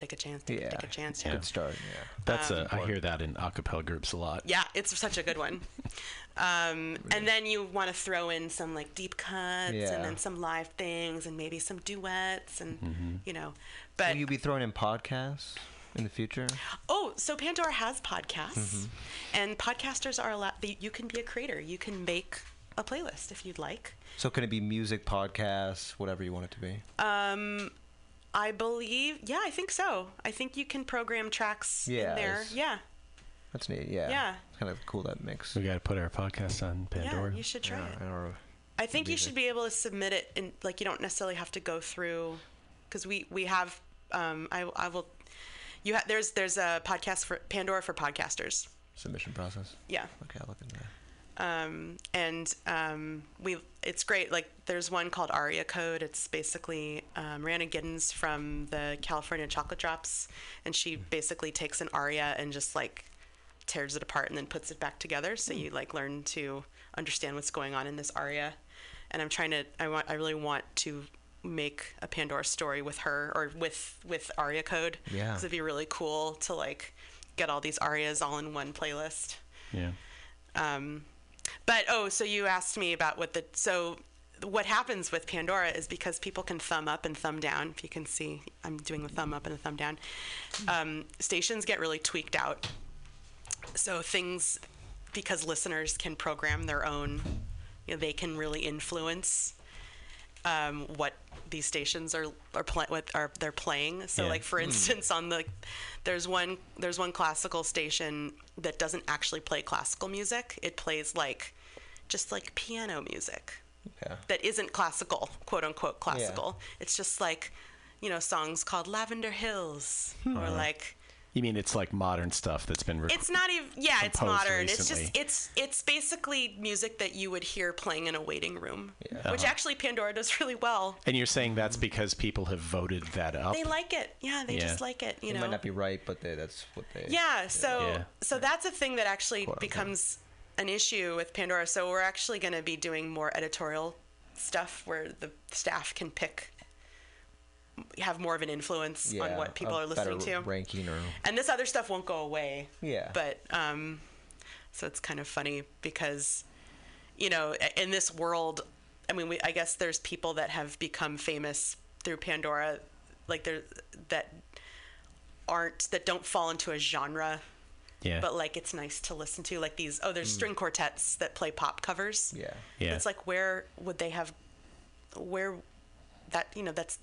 take a chance, take, Yeah. take a chance. Yeah. Good start. Yeah. That's Um, a. I hear that in acapella groups a lot. Yeah, it's such a good one. Um, and then you want to throw in some like deep cuts Yeah. and then some live things and maybe some duets and Mm-hmm. you know. But Will you be throwing in podcasts in the future? oh, so Pandora has podcasts, Mm-hmm. and podcasters are allowed. You can be a creator. You can make a playlist if you'd like. So can it be music, podcasts, whatever you want it to be? Um, I believe, yeah, I think so. I think you can program tracks Yeah, in there. Yeah, That's neat. Yeah. Yeah. It's kind of cool that mix. We got to put our podcast on Pandora. yeah, you should try Yeah, it. or- I think you should be able to submit it and like you don't necessarily have to go through because we we have um I I will you have there's there's a podcast for Pandora for podcasters. submission process. Yeah. Okay, I'll look into that. Um, and um, we it's great. Like there's one called Aria Code. It's basically um, Rhiannon Giddens from the Carolina Chocolate Drops, and she basically takes an aria and just like tears it apart and then puts it back together. So you like learn to understand what's going on in this aria. And I'm trying to. I want. I really want to make a Pandora story with her or with with Aria Code. Yeah. Because it'd be really cool to like get all these arias all in one playlist. Yeah. Um, but oh, so you asked me about what the so what happens with Pandora is because people can thumb up and thumb down. If you can see, I'm doing the thumb up and the thumb down. Um, stations get really tweaked out. So things because listeners can program their own, you know, they can really influence um, what these stations are are play, what are they're playing. So Yeah. like for hmm. instance on the there's one there's one classical station that doesn't actually play classical music. It plays like just like piano music Yeah. that isn't classical, quote unquote classical. It's just like you know songs called Lavender Hills hmm. or uh-huh. like You mean it's like modern stuff that's been rec- it's not even yeah it's composed modern it's just it's it's basically music that you would hear playing in a waiting room Yeah. which uh-huh. actually pandora does really well And you're saying that's because people have voted that up? they like it yeah they Yeah. just like it you It know might not be right, but they, that's what they. yeah so Yeah. so that's a thing that actually Quote, unquote. becomes an issue with pandora so we're actually going to be doing more editorial stuff where the staff can pick have more of an influence Yeah, on what people a are listening better to Ranking or and this other stuff won't go away. Yeah. But um, so it's kind of funny because, you know, in this world, I mean, we, I guess there's people that have become famous through Pandora, like there that aren't that don't fall into a genre, yeah. but like it's nice to listen to. Like these, oh, there's string quartets that play pop covers. yeah. yeah. It's like where would they have, where that you know that's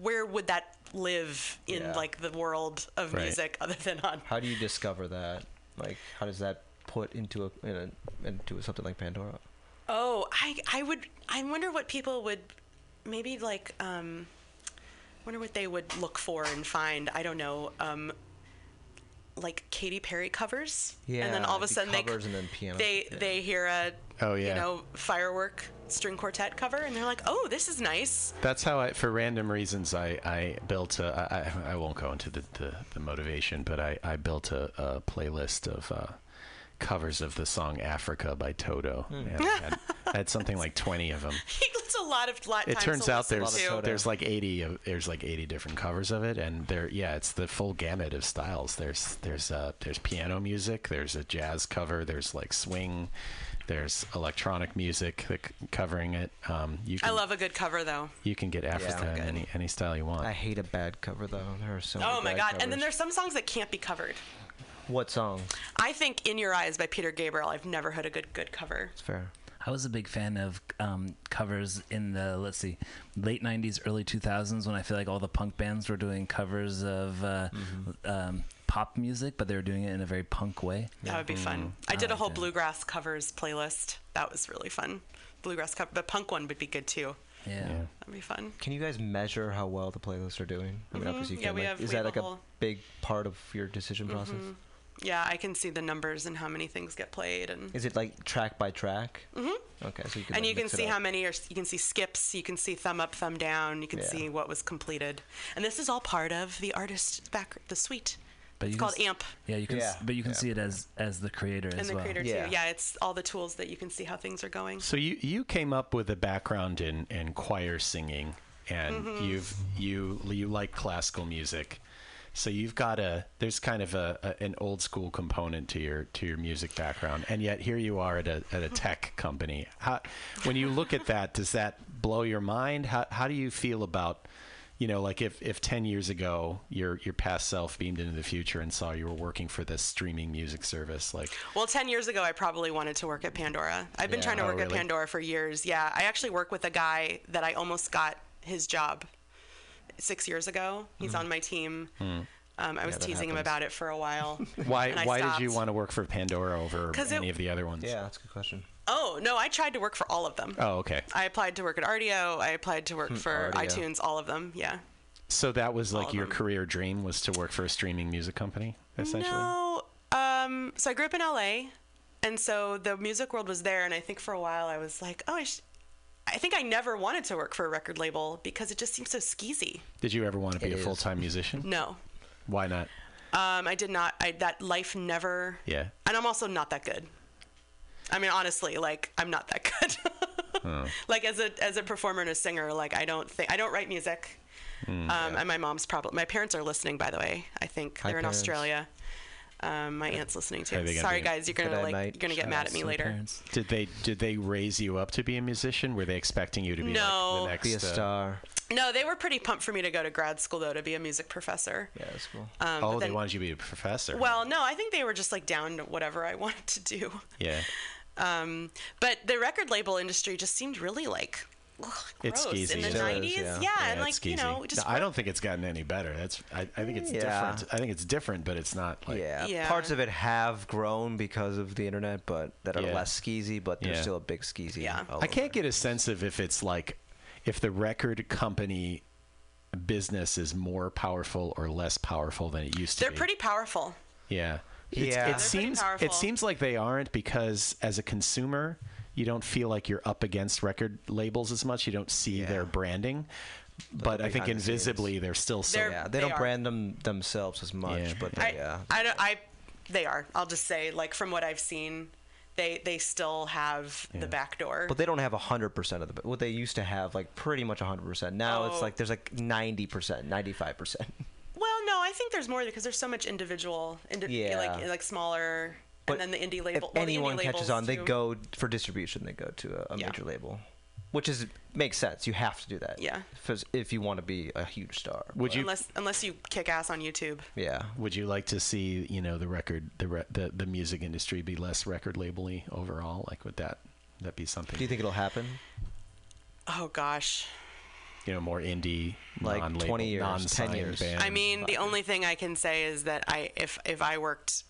where would that live in Yeah. like the world of Right. music other than on How do you discover that? Like, how does that put into a, in a into something like Pandora? Oh, I I would I wonder what people would maybe like um wonder what they would look for and find. I don't know. Um like Katy Perry covers. yeah, And then all of a the sudden they and then piano. they Yeah. they hear a Oh, yeah. you know, firework string quartet cover and they're like, "Oh, this is nice." That's how I, for random reasons, I, I built a, I, I won't go into the, the, the motivation, but I, I built a, a playlist of uh, covers of the song Africa by Toto. Hmm. And I, had, I had something like 20 of them. it's a lot of lot It turns out there's lot of to. Toto. there's like 80 of, there's like 80 different covers of it and there yeah it's the full gamut of styles there's there's uh there's piano music there's a jazz cover there's like swing there's electronic music that c- covering it um you can I love a good cover though. you can get Africa in any any style you want I hate a bad cover though. There are so. many Oh my bad god. And then there's some songs that can't be covered. What song? I think In Your Eyes by Peter Gabriel. I've never heard a good good cover. It's fair. I was a big fan of um, covers in the let's see, late '90s, early 2000s when I feel like all the punk bands were doing covers of uh, um, pop music, but they were doing it in a very punk way. That would be fun. I did a whole bluegrass covers playlist. That was really fun. Bluegrass cover, the punk one would be good too. Yeah. yeah That'd be fun. Can you guys measure how well the playlists are doing? I mean, obviously you Mm-hmm. Yeah, can. we like, have- is we that have like a whole- Mm-hmm. big part of your decision process? Yeah, I can see the numbers and how many things get played, and Is it like track by track? Mm-hmm. Okay, so you can. and like, you can see how many are. You can see skips. You can see thumb up, thumb down. You can Yeah. see what was completed, and this is all part of the artist's back the suite. But It's you can called s- AMP Yeah, you can. s- But you can yeah. see it as as the creator and as the well. creator Yeah. too. Yeah, it's all the tools that you can see how things are going. so you you came up with a background in in choir singing and Mm-hmm. you've you you like classical music So you've got a there's kind of a, a an old school component to your to your music background, and yet here you are at a at a tech company. How, when you look at that, does that blow your mind? How how do you feel about you know, like if, if ten years ago your your past self beamed into the future and saw you were working for this streaming music service, like Well, 10 years ago, I probably wanted to work at Pandora. I've been Yeah. trying to Oh, work at? Pandora for years. Yeah, I actually work with a guy that I almost got his job six years ago. He's Hmm. on my team. Um, I was that teasing him about it for a while. why and I why did you want to work for Pandora over any it- of the other ones? Yeah, that's a good question. Oh, no, I tried to work for all of them. Oh, okay. I applied to work at Rdio. I applied to work for Rdio. iTunes, all of them. Yeah. So that was like your them. career dream was to work for a streaming music company, essentially. No. Um, so I grew up in LA, and so the music world was there. And I think for a while I was like, oh, I, sh- I think I never wanted to work for a record label because it just seems so skeezy. Did you ever want to be It a full time musician? No. Why not? Um, I did not. I that life never. Yeah. And I'm also not that good. I mean, honestly, like I'm not that good. Like as a as a performer and a singer, like I don't think I don't write music. Hmm. um, And my mom's probably my parents are listening. By the way, I think Hi, they're in parents. Australia. Um, my aunt's listening Are too. gonna Sorry, guys, you're gonna like mate. you're gonna get mad at me later. parents- Did they did they raise you up to be a musician? Were they expecting you to be like the next Be a uh, star. No, they were pretty pumped for me to go to grad school though to be a music professor. Yeah, that's cool. Um, oh, but they wanted you to be a professor. Well, no, I think they were just like down to whatever I wanted to do. yeah. Um, but the record label industry just seemed really like ugh, It's gross skeezy. in the Still is, 90s. yeah. Yeah, Yeah, and it's like you know, just No, I don't think it's gotten any better. That's I, I think it's Yeah. different. I think it's different, but it's not like yeah. Yeah. parts of it have grown because of the internet, but that are Yeah. less skeezy. But there's Yeah. still a big skeezy. Yeah. I can't get a sense of if it's like if the record company business is more powerful or less powerful than it used to be. they're be. pretty powerful. Yeah. It's- Yeah. It They're seems it seems like they aren't because as a consumer, you don't feel like you're up against record labels as much. You don't see Yeah. their branding. But I think behind the invisibly they're still so They're- Yeah, they, They don't are. brand them themselves as much, Yeah. but I, they, yeah. I don't. I. They are. I'll just say, like from what I've seen, they they still have Yeah. the back door. But they don't have hundred percent of the what they used to have, like pretty much hundred percent. Now it's Oh. like there's like ninety percent, ninety five percent. well, no, I think there's more because there's so much individual, indi- Yeah. like like smaller, But and then the indie If label. well, the indie anyone catches labels on, they too. go for distribution. They go to a, a Yeah. major label, which is makes sense. You have to do that. Yeah. If, if you want to be a huge star. Would But, you unless unless you kick ass on YouTube. Yeah. would you like to see, you know, the record the re- the, the music industry be less record labely overall? Like would that that be something Do you think it'll happen? Oh gosh. you know, more indie, Like 20 years, 10 years? band I mean, the only thing I can say is that I if if I worked,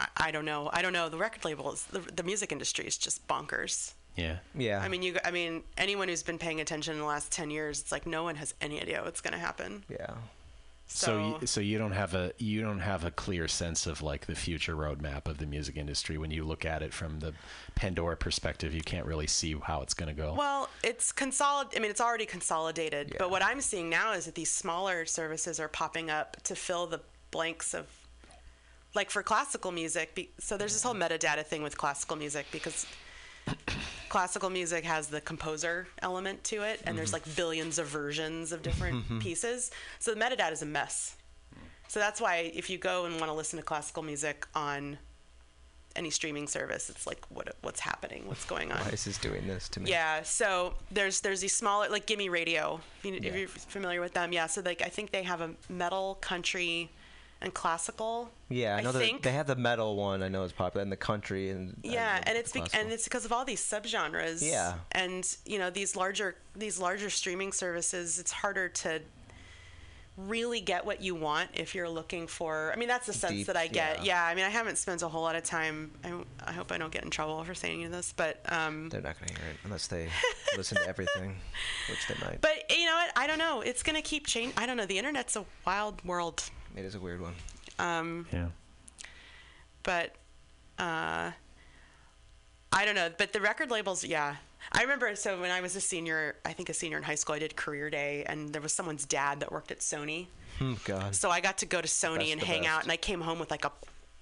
I, I don't know. I don't know. The record labels, the, the music industry is just bonkers. yeah. Yeah. I mean, you. I mean, anyone who's been paying attention in the last ten years, it's like no one has any idea what's going to happen. Yeah. So, So, you, so you don't have a you don't have a clear sense of like the future roadmap of the music industry when you look at it from the Pandora perspective. You can't really see how it's going to go. well, it's consolid. I mean, it's already consolidated. Yeah. But what I'm seeing now is that these smaller services are popping up to fill the blanks of, like for classical music. Be, so there's this whole metadata thing with classical music because classical music has the composer element to it, and there's mm-hmm. like billions of versions of different mm-hmm. pieces. So the metadata is a mess. So that's why if you go and want to listen to classical music on any streaming service, it's like what what's happening, what's going on. Why is this doing this to me? Yeah, so there's there's these smaller like Gimme Radio. If, you, Yeah. you're familiar with them, yeah. So like I think they have a metal, country, and classical. Yeah, I know that think. they have the metal one. I know is popular in the country and yeah, and it's be- and it's because of all these subgenres. Yeah. And you know these larger these larger streaming services, it's harder to really get what you want if you're looking for. I mean, that's the sense Deep, that I get. yeah. Yeah. I mean, I haven't spent a whole lot of time. I, I hope I don't get in trouble for saying any of this, but um, They're not going to hear it unless they listen to everything, which they might. But you know what? I don't know. It's gonna keep changing. I don't know. The internet's a wild world. It is a weird one. Um, yeah. but uh, I don't know. But the record labels, yeah. I remember. So when I was a senior, I think a senior in high school, I did career day, and there was someone's dad that worked at Sony. Hmm, God. So I got to go to Sony Best and hang best. out, and I came home with like a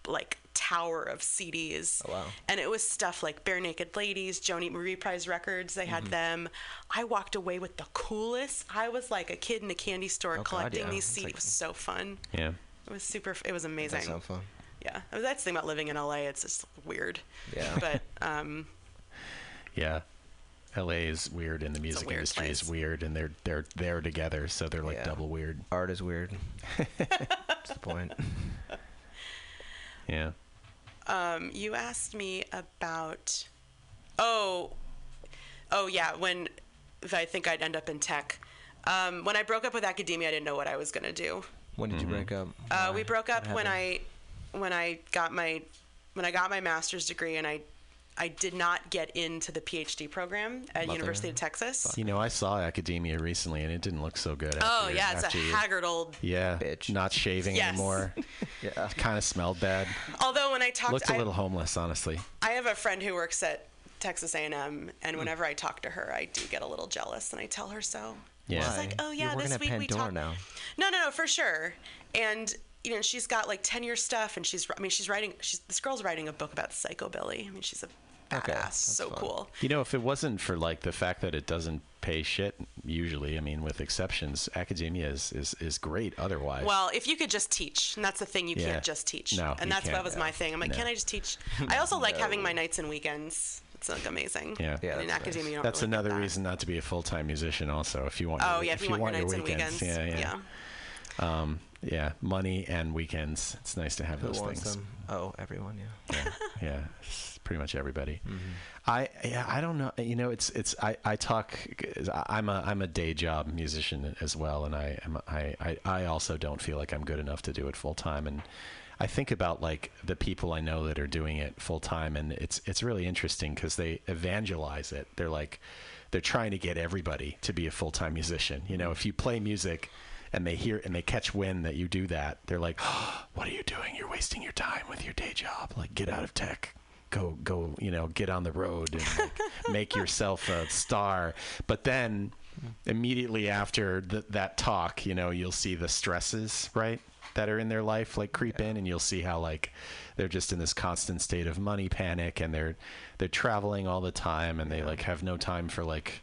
like tower of CDs. Oh, wow. And it was stuff like Barenaked Ladies, Joni Marie Prize Records. They Mm-hmm. had them. I walked away with the coolest. I was like a kid in a candy store Oh, God, collecting yeah. these CDs. like- it was so fun. Yeah. It was super. It was amazing. That sounds fun. Yeah, that's the thing about living in LA. It's just weird. Yeah. But um, Yeah. LA is weird and the music weird industry is weird and they're they're there together, so they're like Yeah. double weird. Art is weird. That's the point. Yeah. Um, you asked me about. Oh, oh yeah. When if I think I'd end up in tech. Um, when I broke up with academia, I didn't know what I was gonna do. When did you break up? Uh, we broke up when? I when I got my when I got my master's degree, and I I did not get into the PhD program at Mother University of Texas. You know, I saw Academia recently and it didn't look so good. Oh yeah, it's a after you- haggard old. Yeah, Bitch. not shaving Yes. anymore. Yeah. kind of smelled bad. Although when I talked, Looked a little homeless, honestly. I have a friend who works at Texas A&M, and Hmm. whenever I talk to her, I do get a little jealous, and I tell her so. Yeah. She's like, "Oh You're yeah, this at week we Pandora talked." now. No, no, no, for sure. And you know, she's got like ten year stuff, and she's I mean, she's writing. She's this girl's writing a book about psychobilly. I mean, she's a badass. Okay, so fun. cool. You know, if it wasn't for like the fact that it doesn't pay shit, usually, I mean, with exceptions, academia is is, is great. Otherwise, Well, if you could just teach, and that's the thing, you Yeah. can't just teach. No, and that's that can't. was my thing. I'm like, No. can't I just teach? I also like having my nights and weekends. It's like amazing. Yeah. And Yeah, in that's nice. academia, you don't that's really another that. reason not to be a full time musician. Also, if you want, Oh your, yeah, if, you want, your nights and weekends. yeah, yeah, yeah. Um, yeah, money and weekends. It's nice to have Who those things. them? Oh, everyone. Yeah. yeah, yeah, pretty much everybody. Mm-hmm. I yeah, I don't know. You know, it's it's I, I talk. I'm a I'm a day job musician as well, and I am I, I I also don't feel like I'm good enough to do it full time. And I think about like the people I know that are doing it full time, and it's it's really interesting because they evangelize it. They're like they're trying to get everybody to be a full time musician. You know, if you play music and they hear and they catch wind that you do that, they're like, oh, "What are you doing? You're wasting your time with your day job. Like, get out of tech. Go, go. You know, get on the road and like, make yourself a star." But then, immediately after th- that talk, you know, you'll see the stresses, right? That are in their life, like creep in, and you'll see how like they're just in this constant state of money panic, and they're they're traveling all the time, and they like have no time for like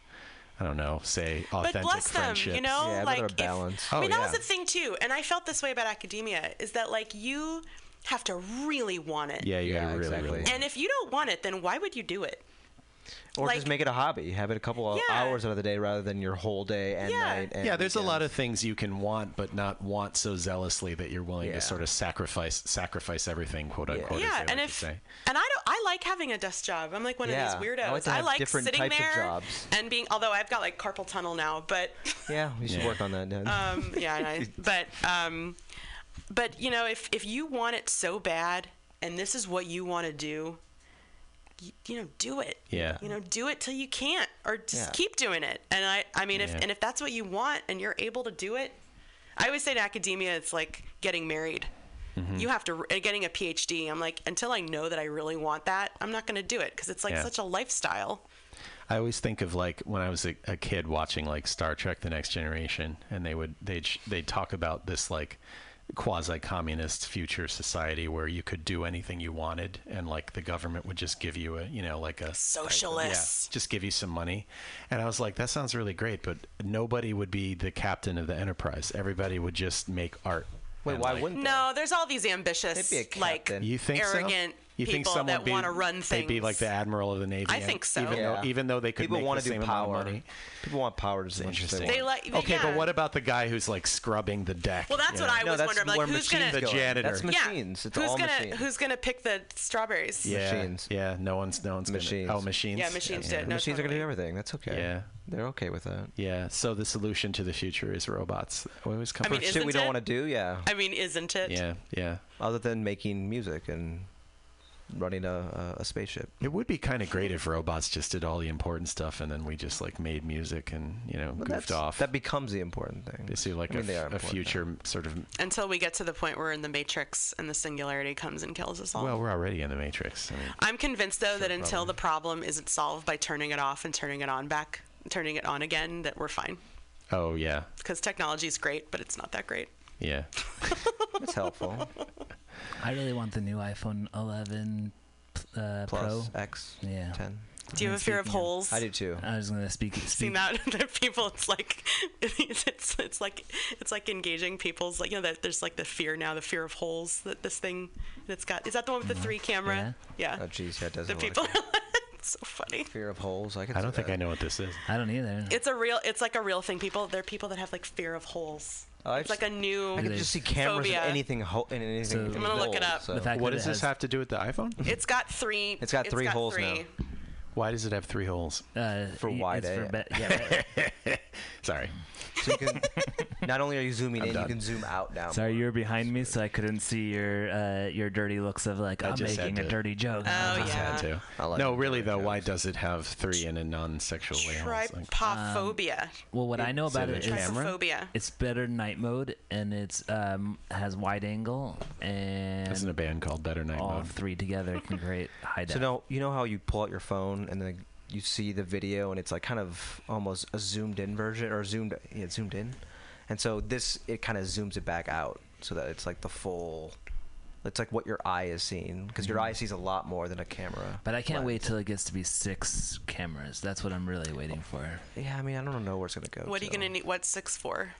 I don't know, say But authentic bless them, friendships. you know, Yeah, like better if- balance. Oh, I Oh, mean, that yeah. was the thing too, and I felt this way about academia is that like you have to really want it. Yeah, you Yeah, gotta really, exactly. really. And if you don't want it, then why would you do it? Or Like- just make it a hobby. Have it a couple of Yeah. hours out of the day rather than your whole day and Yeah. night. And yeah, there's a lot of things you can want, but not want so zealously that you're willing Yeah. to sort of sacrifice sacrifice everything, quote unquote. as yeah, and like if and I don't, I like having a desk job. I'm like one Yeah, of these weirdos. I like to have different sitting types of there jobs. and being. Although I've got like carpal tunnel now, but Yeah, we should Yeah. work on that. Dad. um, yeah, I, but um, but you know, if if you want it so bad, and this is what you want to do, you, you know, do it. Yeah. You know, do it till you can't, or just Yeah. keep doing it. And I, I mean, if Yeah. and if that's what you want, and you're able to do it, I always say to academia, it's like getting married. Mm-hmm. You have to uh, getting a PhD. I'm like, until I know that I really want that, I'm not going to do it because it's like Yeah. such a lifestyle. I always think of like when I was a, a kid watching like Star Trek: The Next Generation, and they would they'd they'd talk about this like quasi-communist future society where you could do anything you wanted, and like the government would just give you a you know like a socialist yeah, just give you some money. And I was like, that sounds really great, but nobody would be the captain of the Enterprise. Everybody would just make art. Wait, why like, wouldn't No, there's all these ambitious, They'd be a like. You think so? Arrogant You think someone that would be- want to run things. They'd be like the admiral of the navy. I and- think so. Even Yeah. though, even though they could People make want the to do same amount of power. money. People want power as interesting. they They want. like. Okay, but what about the guy who's like scrubbing the deck? Well, that's what know? I no, was that's wondering. Like, where who's machines gonna? The janitor. That's Yeah, machines. It's who's all gonna machines. Who's gonna pick the strawberries? Yeah, Machines. Yeah, no one's no one's Machines. Gonna, oh, machines. Yeah, machines yeah. do it. No, machines are gonna do everything. That's okay. Yeah. they're okay with that. Yeah. So the solution to the future is robots. We always come. I mean, Shit we don't want to do. Yeah. I mean, isn't it? yeah, yeah. Other than making music and running a, a, a spaceship. It would be kind of great if robots just did all the important stuff, and then we just like made music and you know But goofed off. That becomes the important thing. Basically, like I mean, a, a important, future sort of. Until we get to the point where in the Matrix and the singularity comes and kills us all. Well, we're already in the Matrix. I mean, I'm convinced though that until the problem isn't solved by turning it off and turning it on back, turning it on again, that we're fine. oh yeah, Because technology is great, but it's not that great. yeah. It's helpful. I really want the new iPhone 11 uh, Plus Pro. X Yeah. 10. Do you have a fear of Speaking of- holes? I do too. I was gonna speak. speak Seen that the people it's like it's, it's it's like it's like engaging people's like you know that there's like the fear now the fear of holes that this thing that's got is that the one with the three camera yeah, Oh, jeez, yeah, it does. the look like people it's so funny fear of holes. I, can I don't think that. I know what this is. I don't either. it's a real it's like a real thing people there are people that have like fear of holes Oh, it's like a new I can just see is. cameras phobia. in anything ho- in anything. So- I'm gonna look it up. So. The fact What that does it this has- have to do with the iPhone? it's got three It's got three holes three. now. Why does it have three holes? Uh, For y- wide it's for A. be- yeah, right. Sorry. So you can not only are you zooming I'm in, done. you can zoom out now. Sorry, more. you were behind me, so I couldn't see your uh, your dirty looks of like I I'm making a dirty joke. Oh, Just yeah. had to. I like no, really dirty though, why does it have three in a non-sexual way? holes? Like, trypophobia Well, what I know Is it about a it is camera? trypophobia it's better night mode and it's um has wide angle and isn't a band called Better Night all Mode? three together can create high So def. no, you know how you pull out your phone and then you see the video and it's like kind of almost a zoomed in version or zoomed yeah, zoomed in. And so this it kind of zooms it back out so that it's like the full it's like what your eye is seeing because your mm-hmm. eye sees a lot more than a camera. But I can't lens. wait till it gets to be six cameras. That's what I'm really waiting oh, for. Yeah, I mean, I don't know where it's going to go. what are you so. gonna need what's six for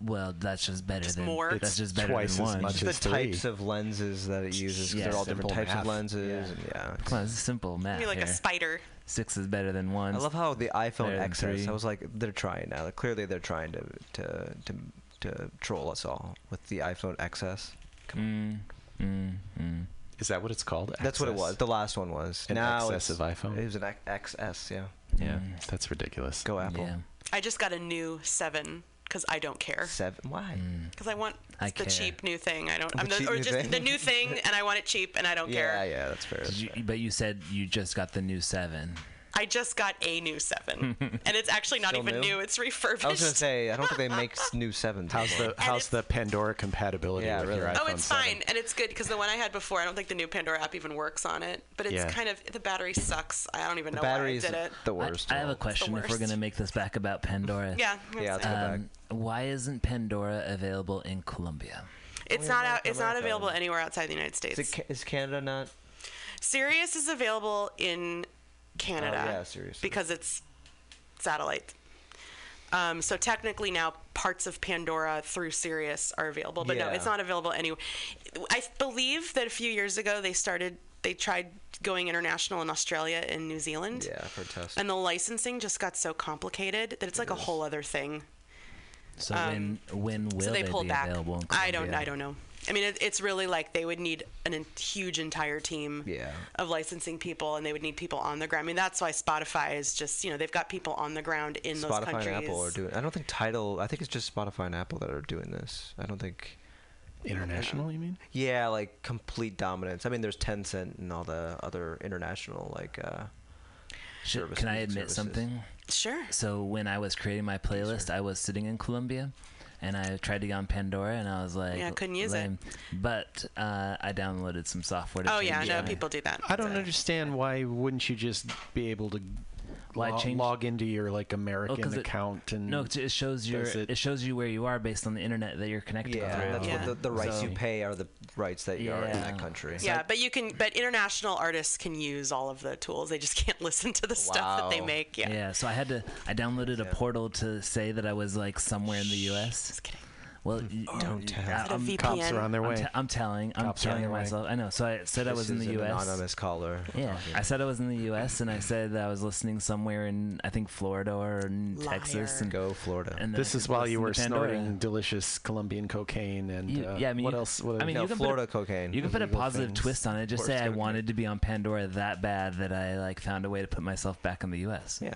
Well, that's just better Just than more? that's It's just better twice than as one. much the as three. types of lenses that it uses 'cause Yeah, they're all different types math. of lenses Yeah. and yeah. Come on, this is simple math. I mean like a spider Six is better than one. I love how the iPhone Better XS. I was like, they're trying now. Clearly, they're trying to to to to troll us all with the iPhone XS. Mm, mm, mm. Is that what it's called? That's what it was. The last one was. An now XS of iPhone? It was an XS. Yeah. Yeah, Mm. that's ridiculous. Go Apple. Yeah. I just got a new seven because I don't care Seven. Why? Mm. because I want I the care. cheap new thing. I don't. The I'm the, or just thing? the new thing, and I want it cheap, and I don't Yeah, care. yeah, that's fair. Did That's you, fair. but you said you just got the new seven. I just got a new seven, and it's actually not Still even new? new. It's refurbished. I was gonna say, I don't think they make new sevens. How's the how's the Pandora compatibility Yeah, with really. your iPhone Oh, it's 7? fine, and it's good because the one I had before, I don't think the new Pandora app even works on it. But it's Yeah. kind of the battery sucks. I don't even The know why I did it. the worst. I have a question if we're gonna make this back about Pandora. Yeah, Yeah, it's, it's- Go Um, why isn't Pandora available in Colombia? it's not out. It's not available anywhere outside the United States. Is, it, Ca- is Canada not? Sirius is available in Canada Oh, yeah, Sirius is. because it's satellite. Um, so technically now parts of Pandora through Sirius are available, but no, it's not available anywhere. I believe that a few years ago they started, they tried going international in Australia and New Zealand. Yeah, for a test. And the licensing just got so complicated that it's like a whole other thing. So when when will Um, so they, pulled be back. available in I don't. I don't know. I mean, it, it's really like they would need an, en- huge entire team Yeah. of licensing people, and they would need people on the ground. I mean, that's why Spotify is just you know they've got people on the ground in those Spotify countries. and Apple are doing. I don't think Tidal. I think it's just Spotify and Apple that are doing this. I don't think. International, you mean? Yeah, like complete dominance. I mean, there's Tencent and all the other international like. uh Should- can I admit services. something? Sure. So when I was creating my playlist, I was sitting in Colombia, and I tried to get on Pandora, and I was like, Yeah, couldn't use it. But uh, I downloaded some software. To Oh yeah, change no, people do that. I don't understand why wouldn't you just be able to Why lo- change- log into your like oh, American it- account and No, 'cause it shows your it, it- shows you where you are based on the internet that you're connected Yeah, through. that's Yeah. what the, the rights you pay are the rights that you are in that country. Yeah, but you can. But international artists can use all of the tools. They just can't listen to the stuff that they make. Yeah. Yeah, so I had to. I downloaded a portal to say that I was like somewhere in the U.S. Just kidding. Well, y- Don't tell. I- Is it a I'm, VPN? cops are on their I'm, way. te- I'm telling. I'm Cops telling their way. myself. I know. So I said I was in is the an U.S. anonymous caller. Yeah, talking. I said I was in the U.S. and I said that I was listening somewhere in I think Florida or in Texas. And, Go Florida. and this is while you were snorting delicious Colombian cocaine and You- uh, yeah, I mean, what you- else? What I mean, no, you can put a- Florida cocaine. You can put a positive things. twist on it. Just say I wanted to be on Pandora that bad that I like found a way to put myself back in the U.S. Yeah,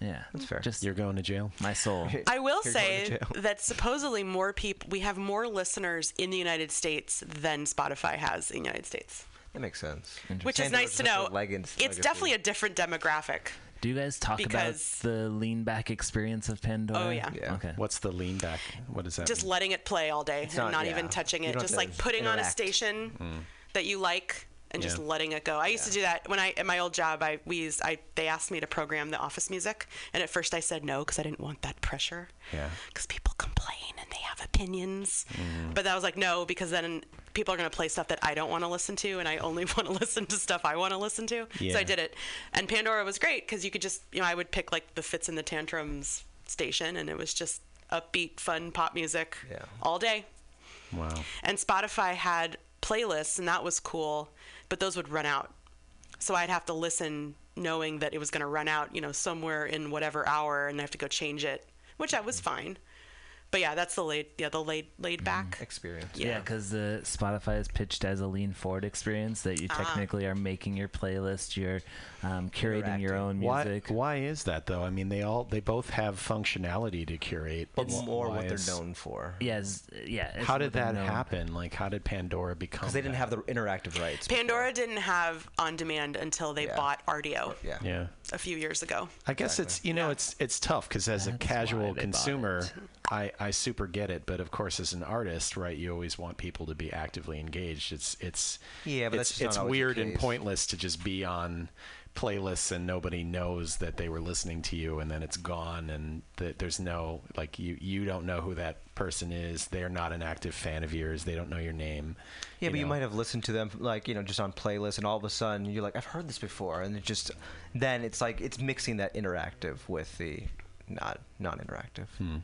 Yeah, that's fair. Just you're going to jail. my soul. I will You're say that supposedly more people, we have more listeners in the United States than Spotify has in the United States, that makes sense. which is nice to know. leg- It's legacy. definitely a different demographic. Do you guys talk Because- about the lean back experience of Pandora? Oh, yeah. Yeah. Okay. What's the lean back? What does that Just mean? letting it play all day and not- not, yeah. even touching it. Just to like putting on a interact. station mm. that you like and just Yeah. letting it go. I used to do that when I at my old job. I we used I they asked me to program the office music, and at first I said no because I didn't want that pressure. Yeah. Because people complain and they have opinions, mm-hmm. but that was like no because then people are going to play stuff that I don't want to listen to, and I only want to listen to stuff I want to listen to. Yeah. So I did it, and Pandora was great because you could just, you know, I would pick like the Fitz and the Tantrums station, and it was just upbeat, fun pop music Yeah. all day. Wow. And Spotify had playlists, and that was cool, but those would run out. So I'd have to listen knowing that it was going to run out, you know, somewhere in whatever hour, and I have to go change it, which I was fine. But yeah, that's the laid, yeah, the laid, laid back. experience. Yeah, because the Spotify is pitched as a lean forward experience that you Ah. technically are making your playlist, you're um, curating your own music. why is that though? I mean, they all they both have functionality to curate, But wh- more why what they're known for. Yes, yeah. it's How did that known. happen? Like, how did Pandora become? Because they didn't that? have the interactive rights. before. Pandora didn't have on demand until they Yeah. bought Rdio Yeah. Yeah. a few years ago. I guess it's you know it's it's tough because as a casual why they bought consumer, it. I I super get it. But of course, as an artist, right, you always want people to be actively engaged. It's it's Yeah, but it's, it's not always the weird and pointless to just be on playlists and nobody knows that they were listening to you and then it's gone and that there's no like you you don't know who that person is. They're not an active fan of yours. They don't know your name. Yeah, but you might have listened to them like you know just on playlists, and all of a sudden you're like, I've heard this before, and it just then it's like it's mixing that interactive with the not non-interactive. Hmm.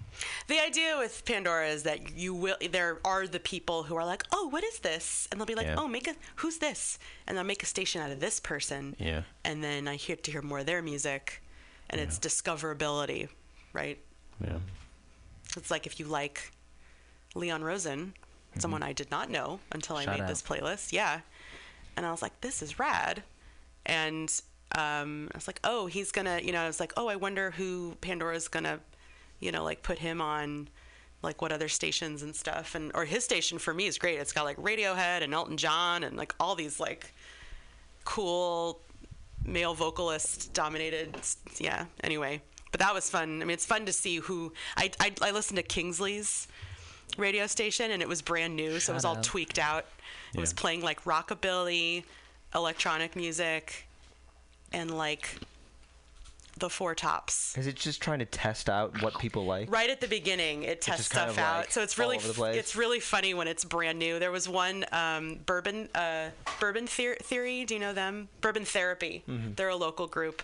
The idea with Pandora is that you will. There are the people who are like, "Oh, what is this?" And they'll be like, Yeah. "Oh, make a who's this?" And they'll make a station out of this person. Yeah. And then I get to hear more of their music, and it's discoverability, right? yeah It's like if you like Leon Rosen, mm-hmm. someone I did not know until I made out. this playlist. Yeah. And I was like, this is rad. And um, I was like, oh, he's to, you know, I was like, oh, I wonder who Pandora's to, you know, like put him on like what other stations and stuff. And, or his station for me is great. It's got like Radiohead and Elton John and like all these like cool male vocalist dominated yeah anyway but that was fun i mean it's fun to see who i i, I listened to kingsley's radio station and it was brand new so it was all out. tweaked out it was playing like rockabilly electronic music and like the four tops Is it just trying to test out what people like? right at the beginning it tests stuff out like, so it's really over the f- place? it's really funny when it's brand new there was one um, bourbon uh, bourbon theory do you know them bourbon therapy Mm-hmm. they're a local group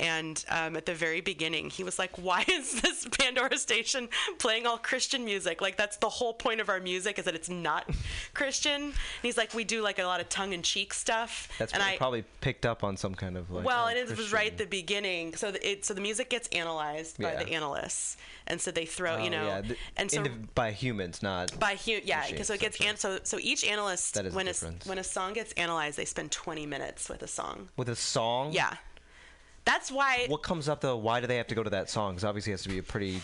and um, at the very beginning he was like why is this pandora station playing all christian music like that's the whole point of our music is that it's not christian and he's like we do like a lot of tongue-in-cheek stuff That's and I, probably picked up on some kind of like. well, and it was right at the beginning. So the, it so the music gets analyzed by Yeah. the analysts, and so they throw Oh, you know, yeah, the- and so indiv- by humans, not by hu- yeah, machines, so it gets an- so so each analyst That is when a when a song gets analyzed, they spend 20 minutes with a song. with a song. Yeah, that's why What comes up though? Why do they have to go to that song? Because obviously it has to be a pretty.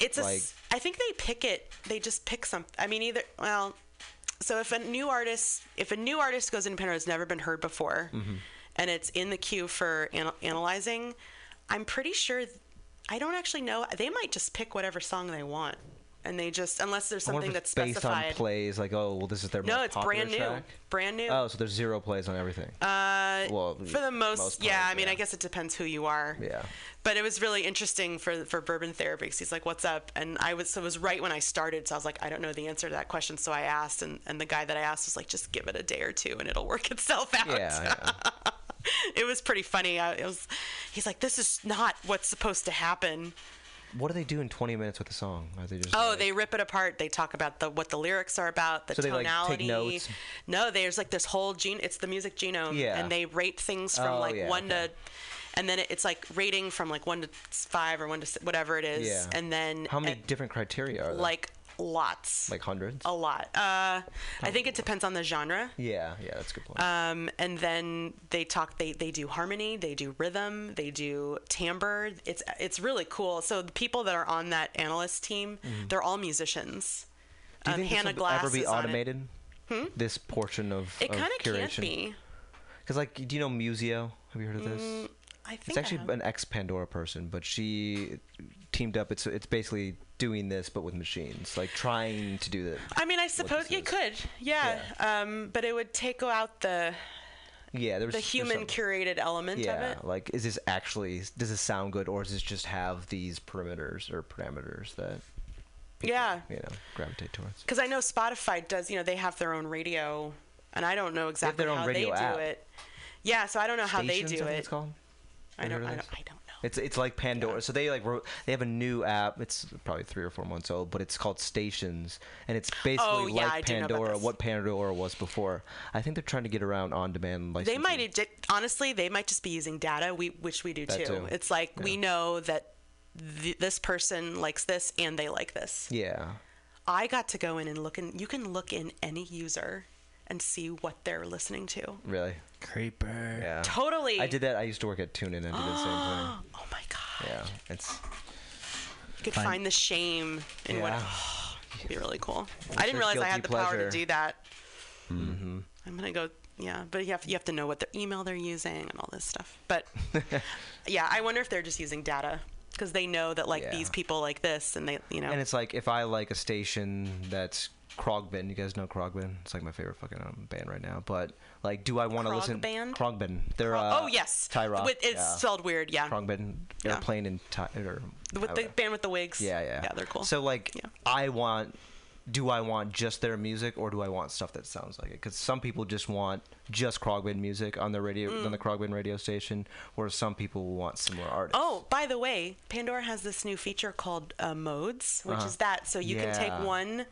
it's a. like- I think they pick it. They just pick some. I mean, either well. So if a new artist, if a new artist goes in Pandora has never been heard before, Mm-hmm. and it's in the queue for anal- analyzing, I'm pretty sure. I don't actually know. They might just pick whatever song they want, and they just unless there's something that's based specified. on plays. Like, oh, well, this is their no, it's brand new. track? Brand new. Oh, so there's zero plays on everything. Uh, well, for the most, most yeah. I mean, yeah. I guess it depends who you are. Yeah. But it was really interesting for for Bourbon Therapy 'cause he's like, "What's up?" And I was so it was right when I started, so I was like, "I don't know the answer to that question." So I asked, and and the guy that I asked was like, "Just give it a day or two, and it'll work itself out." Yeah, yeah. it was pretty funny. I, it was. He's like, "This is not what's supposed to happen." What do they do in 20 minutes with a song? Are they just? Oh, like- they rip it apart. They talk about the what the lyrics are about, the So they, like, tonality. take notes? No, there's like this whole gene. It's the music genome, Yeah. and they rate things from Oh, like yeah, one okay. to, and then it- it's like rating from like one to five or one to whatever it is, Yeah. and then How many different criteria are there? like lots, like hundreds. a lot. Uh, I think it depends on the genre. Yeah, yeah, that's a good point. Um, and then they talk. They they do harmony. They do rhythm. They do timbre. It's it's really cool. So the people that are on that analyst team, they're all musicians. Do you um, think Hannah this will Glass ever be is on it. automated? This portion of It kind of curation. can't be. Because like, do you know Musiio? Have you heard of this? I think It's actually an ex Pandora person, but she teamed up. It's it's basically doing this, but with machines, like trying to do that. I mean, I suppose you could, yeah. Um, but it would take out the Yeah, there's the human some- curated element Yeah, of it. like is this actually does this sound good, or does this just have these perimeters or parameters that? people, Yeah. you know gravitate towards. Because I know Spotify does, you know, they have their own radio, and I don't know exactly own how they app. do it. Yeah, so I don't know how they do it. It's called. I don't, I don't, I don't. It's it's like Pandora. So they like wrote, they have a new app. It's probably three or four months old, but it's called Stations, and it's basically Oh, yeah, like do Pandora. What Pandora was before. I think they're trying to get around on-demand They might honestly, they might just be using data, we which we do too. too. It's like we know that th- this person likes this and they like this. Yeah. I got to go in and look in. You can look in any user and see what they're listening to. Really. Creeper. Yeah. Totally. I did that. I used to work at TuneIn and I did the same thing. Oh my god. Yeah. It's You could Fine. find the shame in what. Yeah. it'd be really cool. I didn't realize I had the power to do that. Mm-hmm. I'm gonna go. Yeah, but you have you have to know what their email they're using and all this stuff. But yeah, I wonder if they're just using data because they know that like Yeah. these people like this and they you know. and it's like if I like a station that's Khruangbin. You guys know Khruangbin? It's like my favorite fucking um, band right now. But like, do I want to listen? Krogband? Khruangbin. They're uh, oh yes, Thai rock. With, it's yeah. spelled weird. Yeah, Khruangbin. Yeah. Airplane and Thai or with the band with the wigs. Yeah, yeah. yeah. They're cool. So like, Yeah. I want. Do I want just their music, or do I want stuff that sounds like it? Because some people just want just Khruangbin music on the radio, Mm. on the Khruangbin radio station, whereas some people want similar artists. Oh, by the way, Pandora has this new feature called uh, modes, which Uh-huh. is that. So you can take one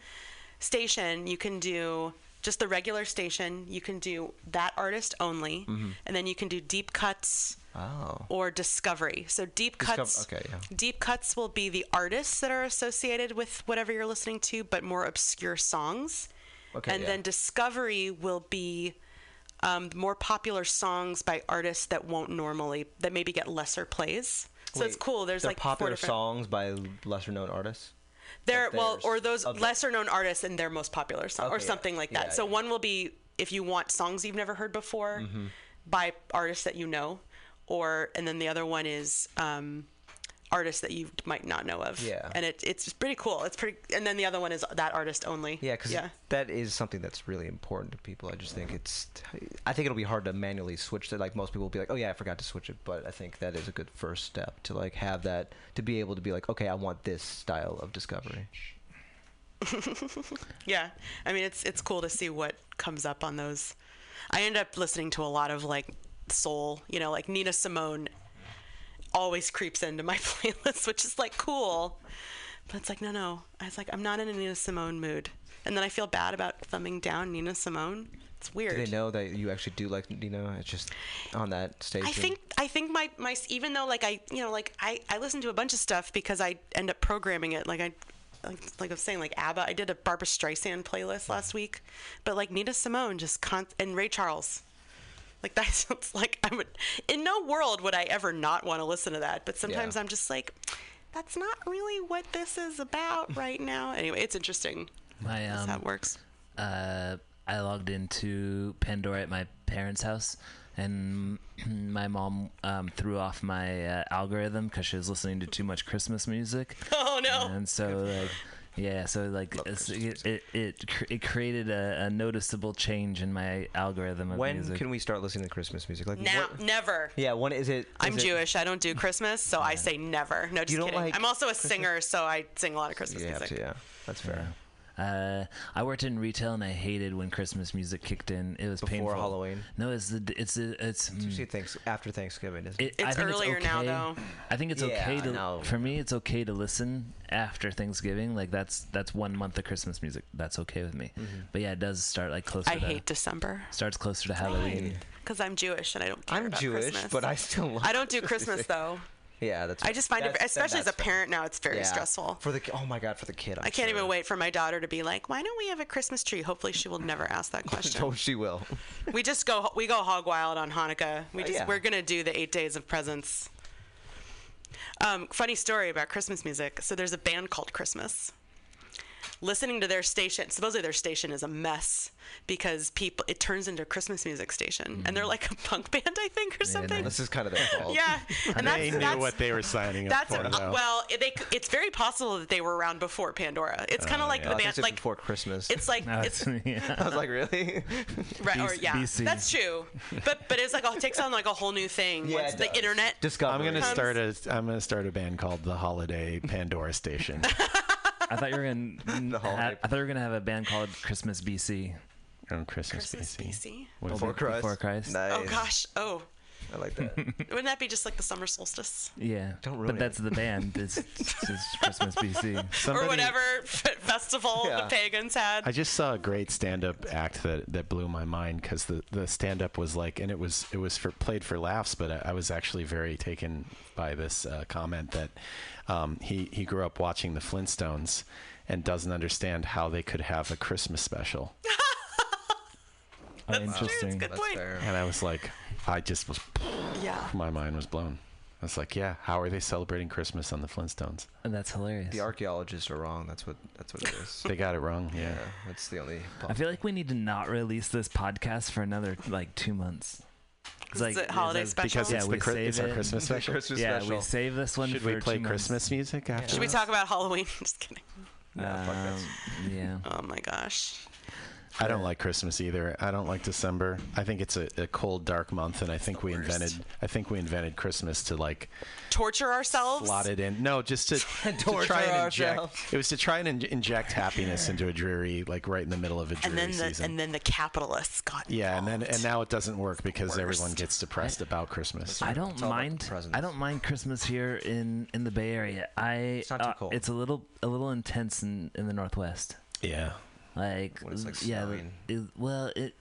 station, you can do just the regular station, you can do that artist only, Mm-hmm. and then you can do deep cuts Oh. or discovery. So deep cuts. okay, yeah. Deep cuts will be the artists that are associated with whatever you're listening to, but more obscure songs. Okay, and yeah. then discovery will be um, more popular songs by artists that won't normally that maybe get lesser plays. So it's cool. There's like popular songs by lesser known artists. They're well, or those the- lesser known artists and their most popular song, or Okay, yeah. something like that. Yeah, so yeah. one will be if you want songs you've never heard before Mm-hmm. by artists that you know, or and then the other one is um, artists that you might not know of. Yeah. and it, it's pretty cool. It's pretty, and then the other one is that artist only. Yeah, because yeah. that is something that's really important to people. I just think it's, I think it'll be hard to manually switch it. Like most people will be like, oh yeah, I forgot to switch it. But I think that is a good first step to like have that to be able to be like, okay, I want this style of discovery. Yeah, I mean it's it's cool to see what comes up on those. I end up listening to a lot of like soul, you know, like Nina Simone always creeps into my playlist, which is like cool. But it's like no, no. I was like I'm not in a Nina Simone mood, and then I feel bad about thumbing down Nina Simone. It's weird. Do they know that you actually do like Nino? It's just on that stage. I think I think my my even though like I you know like I I listen to a bunch of stuff because I end up programming it like I like like I was saying like ABBA I did a Barbra Streisand playlist last week but like Nina Simone just con- and Ray Charles like that sounds like I would in no world would I ever not want to listen to that but sometimes Yeah. I'm just like that's not really what this is about right now anyway it's interesting My how um, that works uh, I logged into Pandora at my parents' house, and my mom um, threw off my uh, algorithm because she was listening to too much Christmas music. oh no And so, like, yeah, so like it's, it, it it it created a, a noticeable change in my algorithm of when music. can we start listening to Christmas music? Like now what- never Yeah, when is it? I'm it- Jewish. I don't do Christmas, so I say never. No, just don't kidding. like I'm also a singer, so I sing a lot of Christmas You have music. to, yeah. That's fair. Uh, I worked in retail and I hated when Christmas music kicked in. It was Before painful. Halloween? No, it's the it's the, it's. mm, Usually thanks after Thanksgiving. Isn't it? It, I It's think earlier now, okay- though. I think it's Yeah, okay to know. for me. It's okay to listen after Thanksgiving. Like that's that's one month of Christmas music. That's okay with me. Mm-hmm. But yeah, it does start like closer. I to, hate December Starts closer to Halloween. because I'm Jewish and I don't care I'm about Jewish, Christmas. but I still. Love I don't do Christmas though. Yeah, that's. I just find it, especially as a parent now, it's very Yeah. stressful. For the oh my god, for the kid. I'm I can't sure. even wait for my daughter to be like, "Why don't we have a Christmas tree?" Hopefully, she will never ask that question. Oh, she will. we just go we go hog wild on Hanukkah. We Uh, just yeah. we're gonna do the eight days of presents. Um, funny story about Christmas music. So there's a band called Christmas. Listening to their station, supposedly their station is a mess because people it turns into a Christmas music station, and they're like a punk band, I think, or something. This is kind of their fault. Yeah, and that's they knew that's, what they were signing up that's for. uh, though. well, they, it's very possible that they were around before Pandora. It's kind of like Oh, I the band, like before Christmas. it's like No, it's it's- yeah. I was like, really? right or yeah, BC. that's true. But but it's like it takes on like a whole new thing once the does. internet. Discovery. I'm gonna comes- start a I'm gonna start a band called the Holiday Pandora Station. I thought you were gonna. The holiday- have, I thought you were gonna have a band called Christmas BC. On oh, Christmas, Christmas BC. BC. What is Before? Christ. Before Christ. Nice. Oh gosh. Oh, I like that. wouldn't that be just like the summer solstice Yeah, Don't ruin but it. that's the band. It's, it's Christmas BC. or whatever f- festival Yeah. the pagans had? I just saw a great stand-up act that, that blew my mind because the, the stand-up was like, and it was it was for played for laughs, but I, I was actually very taken by this uh, comment that um, he he grew up watching the Flintstones and doesn't understand how they could have a Christmas special. That's true, it's interesting. good. That's point. And I was like, I just was, Yeah. my mind was blown. I was like, yeah, how are they celebrating Christmas on the Flintstones? And that's hilarious. The archaeologists are wrong. That's what. That's what it is. They got it wrong. Yeah. yeah, that's the only. I feel like we need to not release this podcast for another like two months. It's like it holiday it's special? Because Yeah, it's, we the, Chri- save it's our. Christmas special. Christmas yeah, special. we save this one Should for we play two months. Christmas music after? Should we talk about Halloween? Just kidding. Nah. Um, yeah. Oh my gosh. I don't like Christmas either. I don't like December. I think it's a, a cold, dark month, and I think we worst. invented. I think we invented Christmas to like Torture ourselves? slot it in. No, just to, to Torture try and inject. ourselves. It was to try and in- inject happiness into a dreary, like right in the middle of a dreary and then the season. and then the capitalists got yeah, and then and now it doesn't work because everyone gets depressed about Christmas. I don't It's mind. I don't mind Christmas here in in the Bay Area. I it's not too uh, cold. It's a little a little intense in in the Northwest. Yeah. Like, When it's, like, yeah, snowing. it, well, it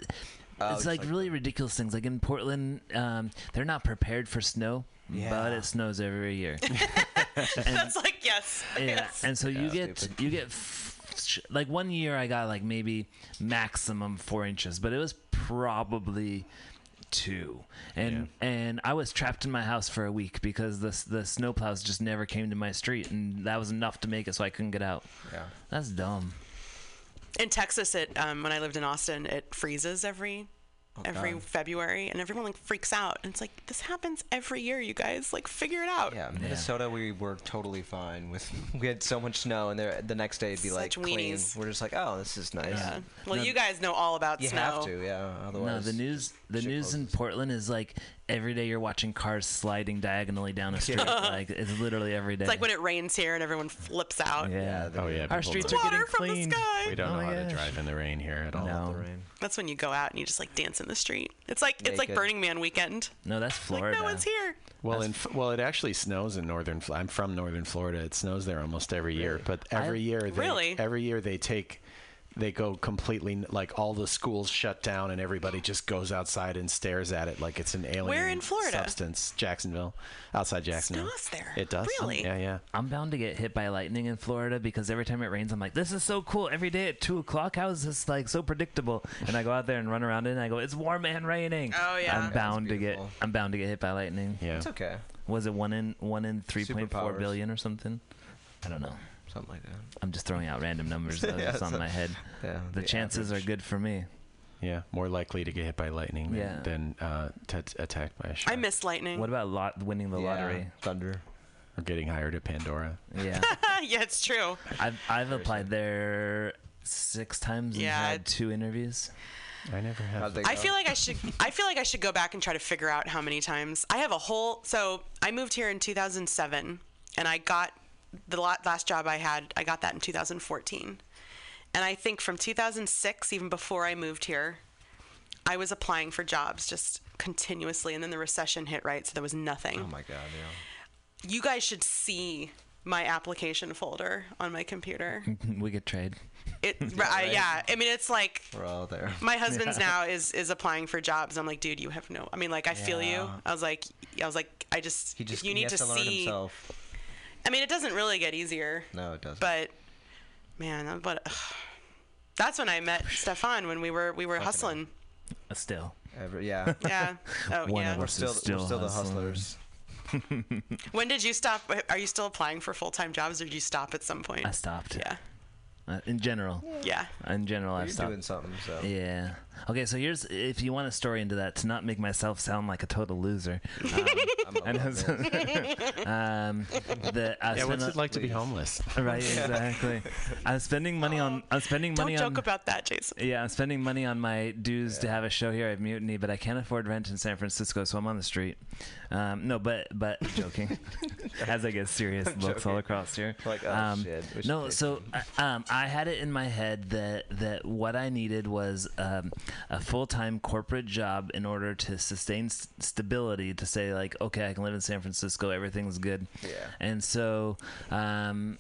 Oh, it's it's like, like really ridiculous things. Like in Portland, um, they're not prepared for snow, but it snows every year. and, That's like yes. yeah, yes. and so you get stupid. you get f- sh- like one year I got like maybe maximum four inches, but it was probably two and and I was trapped in my house for a week because the the snowplows just never came to my street and that was enough to make it so I couldn't get out. Yeah. That's dumb. In Texas, it um, when I lived in Austin, it freezes every every God. February, and everyone like freaks out. And it's like this happens every year, you guys. Like figure it out. Yeah, Minnesota, we were totally fine with. We had so much snow, and there the next day it'd be like Such clean. We're just like, oh, this is nice. Yeah. Well, No, you guys know all about You snow. have to, yeah. Otherwise, No, the news the shit news in. Portland is like every day you're watching cars sliding diagonally down a street. like it's literally every day. It's like when it rains here and everyone flips out. yeah. Yeah, Oh yeah. Our streets are getting Water from cleaned. the sky. We don't Oh know my how to drive in the rain here at all. No. the rain. That's when you go out and you just like dance in the street. It's like it's like Burning Man weekend. No, that's Like Florida. no one's here. Well, in, well, it actually snows in northern. Fl- I'm from northern Florida. It snows there almost every year. Really? But every I- year, they, Really? every year they take, they go completely like all the schools shut down and everybody just goes outside and stares at it like it's an alien. Where in Florida? Substance, Jacksonville, outside Jacksonville. Snows there. It does. Really? Yeah, yeah. I'm bound to get hit by lightning in Florida because every time it rains, I'm like, "This is so cool!" Every day at two o'clock, how is this like so predictable? And I go out there and run around it, and I go, "It's warm and raining." Oh, yeah. I'm bound to get. I'm bound to get hit by lightning. Yeah. It's okay. Was it one in one in three point four billion or something? I don't know. Something like that. I'm just throwing out random numbers Yeah, that's on so- my head. Yeah. The, chances average. are good for me. Yeah. More likely to get hit by lightning than, Yeah. than uh, t- attacked by a shark. I miss lightning. What about lot winning the Yeah, lottery? Thunder. Or getting hired at Pandora. Yeah, yeah, it's true. I've I've applied there six times and Yeah, had two interviews. I never have. I feel like I should. I feel like I should go back and try to figure out how many times. I have a whole. So I moved here in 2007, and I got the last job I had. I got that in 2014, and I think from 2006, even before I moved here, I was applying for jobs just continuously, and then the recession hit. Right, so there was nothing. Oh my god, yeah. you guys should see my application folder on my computer. we could trade. It, I, yeah, I mean, it's like We're all there. my husband's now is is applying for jobs. I'm like, dude, you have no. I mean, like, I feel you. I was like, I was like, I just, He just you need to, to see. himself. I mean, it doesn't really get easier, No, it doesn't. but man, but ugh. that's when I met Stefan when we were we were hustling. Uh, Still, Ever, yeah. Yeah. Oh One yeah. we're still, still we're still the hustlers. When did you stop? Are you still applying for full time jobs, or did you stop at some point? I stopped. Yeah. Uh, in general, Yeah. in general, I've stopped. doing something, so. Yeah. Okay, so here's if you want a story into that to not make myself sound like a total loser. Um, I'm I know. above um, the, I Yeah, what's a- it like to be homeless? Right, exactly. I'm spending money on. I'm spending money Don't money joke about that, Jason. Yeah, I'm spending money on my dues to have a show here at Mutiny, but I can't afford rent in San Francisco, so I'm on the street. Um, no, but but joking. As I get serious I'm looks all across here. Like, oh, um, shit, no, so uh, um, I had it in my head that that what I needed was um, a full time corporate job in order to sustain s- stability. To say like, okay, I can live in San Francisco, everything's good. Yeah. And so, um,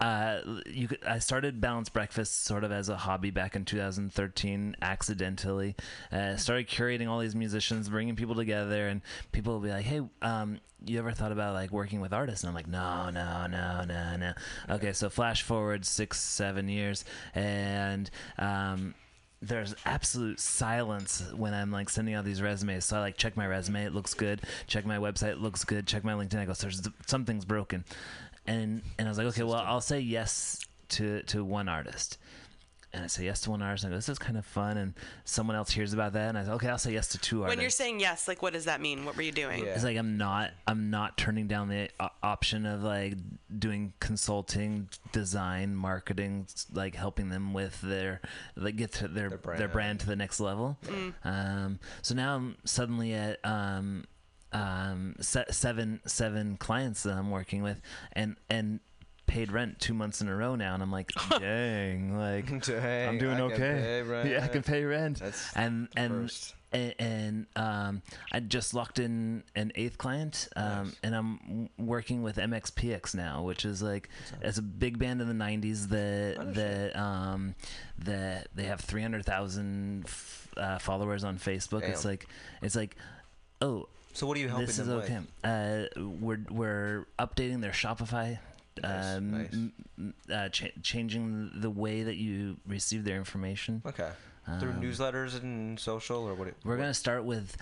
uh, you could, I started Balanced Breakfast sort of as a hobby back in 2013, accidentally. Uh, started curating all these musicians, bringing people together, and people will be like, "Hey, um, you ever thought about like working with artists?" And I'm like, "No, no, no, no, no." Okay, so flash forward six, seven years, and um, there's absolute silence when I'm like sending out these resumes. So I like check my resume, it looks good. Check my website, it looks good. Check my LinkedIn, I go, there's something's broken, and and I was like, okay, well, I'll say yes to to one artist. And I say yes to one artist, and I go, this is kind of fun. And someone else hears about that, and I say, okay, I'll say yes to two artists. When you're saying yes, like what does that mean? What were you doing? Yeah. It's like I'm not I'm not turning down the o- option of like doing consulting, design, marketing, like helping them with their like get to their Their their brand, brand. to the next level. Um, so now I'm suddenly at um, um, se- seven seven clients that I'm working with, and and paid rent two months in a row now, and I'm like, dang, like Dang, I'm doing I okay. Yeah, I can pay rent. That's and and and, and um, I just locked in an eighth client, um, Nice. and I'm working with MXPX now, which is like it's a big band in the '90s that Oh, that um, that they have 300,000 f- uh, followers on Facebook. It's like it's like oh So what are you helping this is okay. Uh, we're we're updating their Shopify. Um, nice. uh, cha- changing the way that you receive their information. Okay. Through Um, newsletters and social or what? it- We're what- gonna start with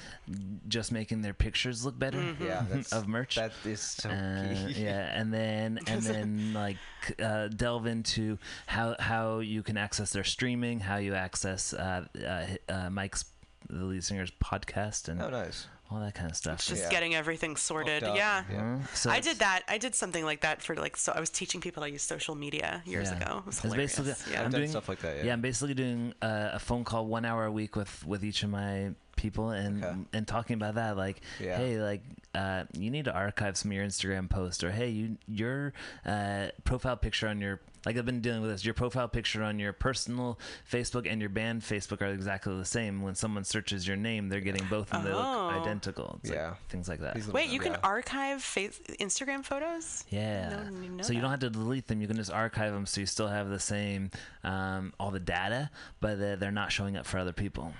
just making their pictures look better Yeah, that's, of merch. That is so Uh, key. yeah, and then and then like uh, delve into how how you can access their streaming, how you access uh, uh, uh, Mike's the lead singer's podcast, and Oh, nice. All that kind of stuff. It's just Yeah. getting everything sorted. Yeah. Yeah. Mhm. So I did that. I did something like that for like so I was teaching people how to use social media years Yeah. ago. It was It's hilarious. basically- yeah. I've I'm done doing- stuff like that. Yeah. Yeah. I'm basically doing uh, a phone call one hour a week with with each of my people and Okay. and talking about that like Yeah. hey like uh, you need to archive some of your Instagram posts or hey you your uh, profile picture on your like I've been dealing with this your profile picture on your personal Facebook and your band Facebook are exactly the same when someone searches your name they're getting both and they Oh. look identical It's like Yeah. things like that Wait, you can yeah. archive face- Instagram photos? yeah. No one didn't know so you don't have to delete them. You can just archive them, so you still have the same um, all the data, but they're, they're not showing up for other people.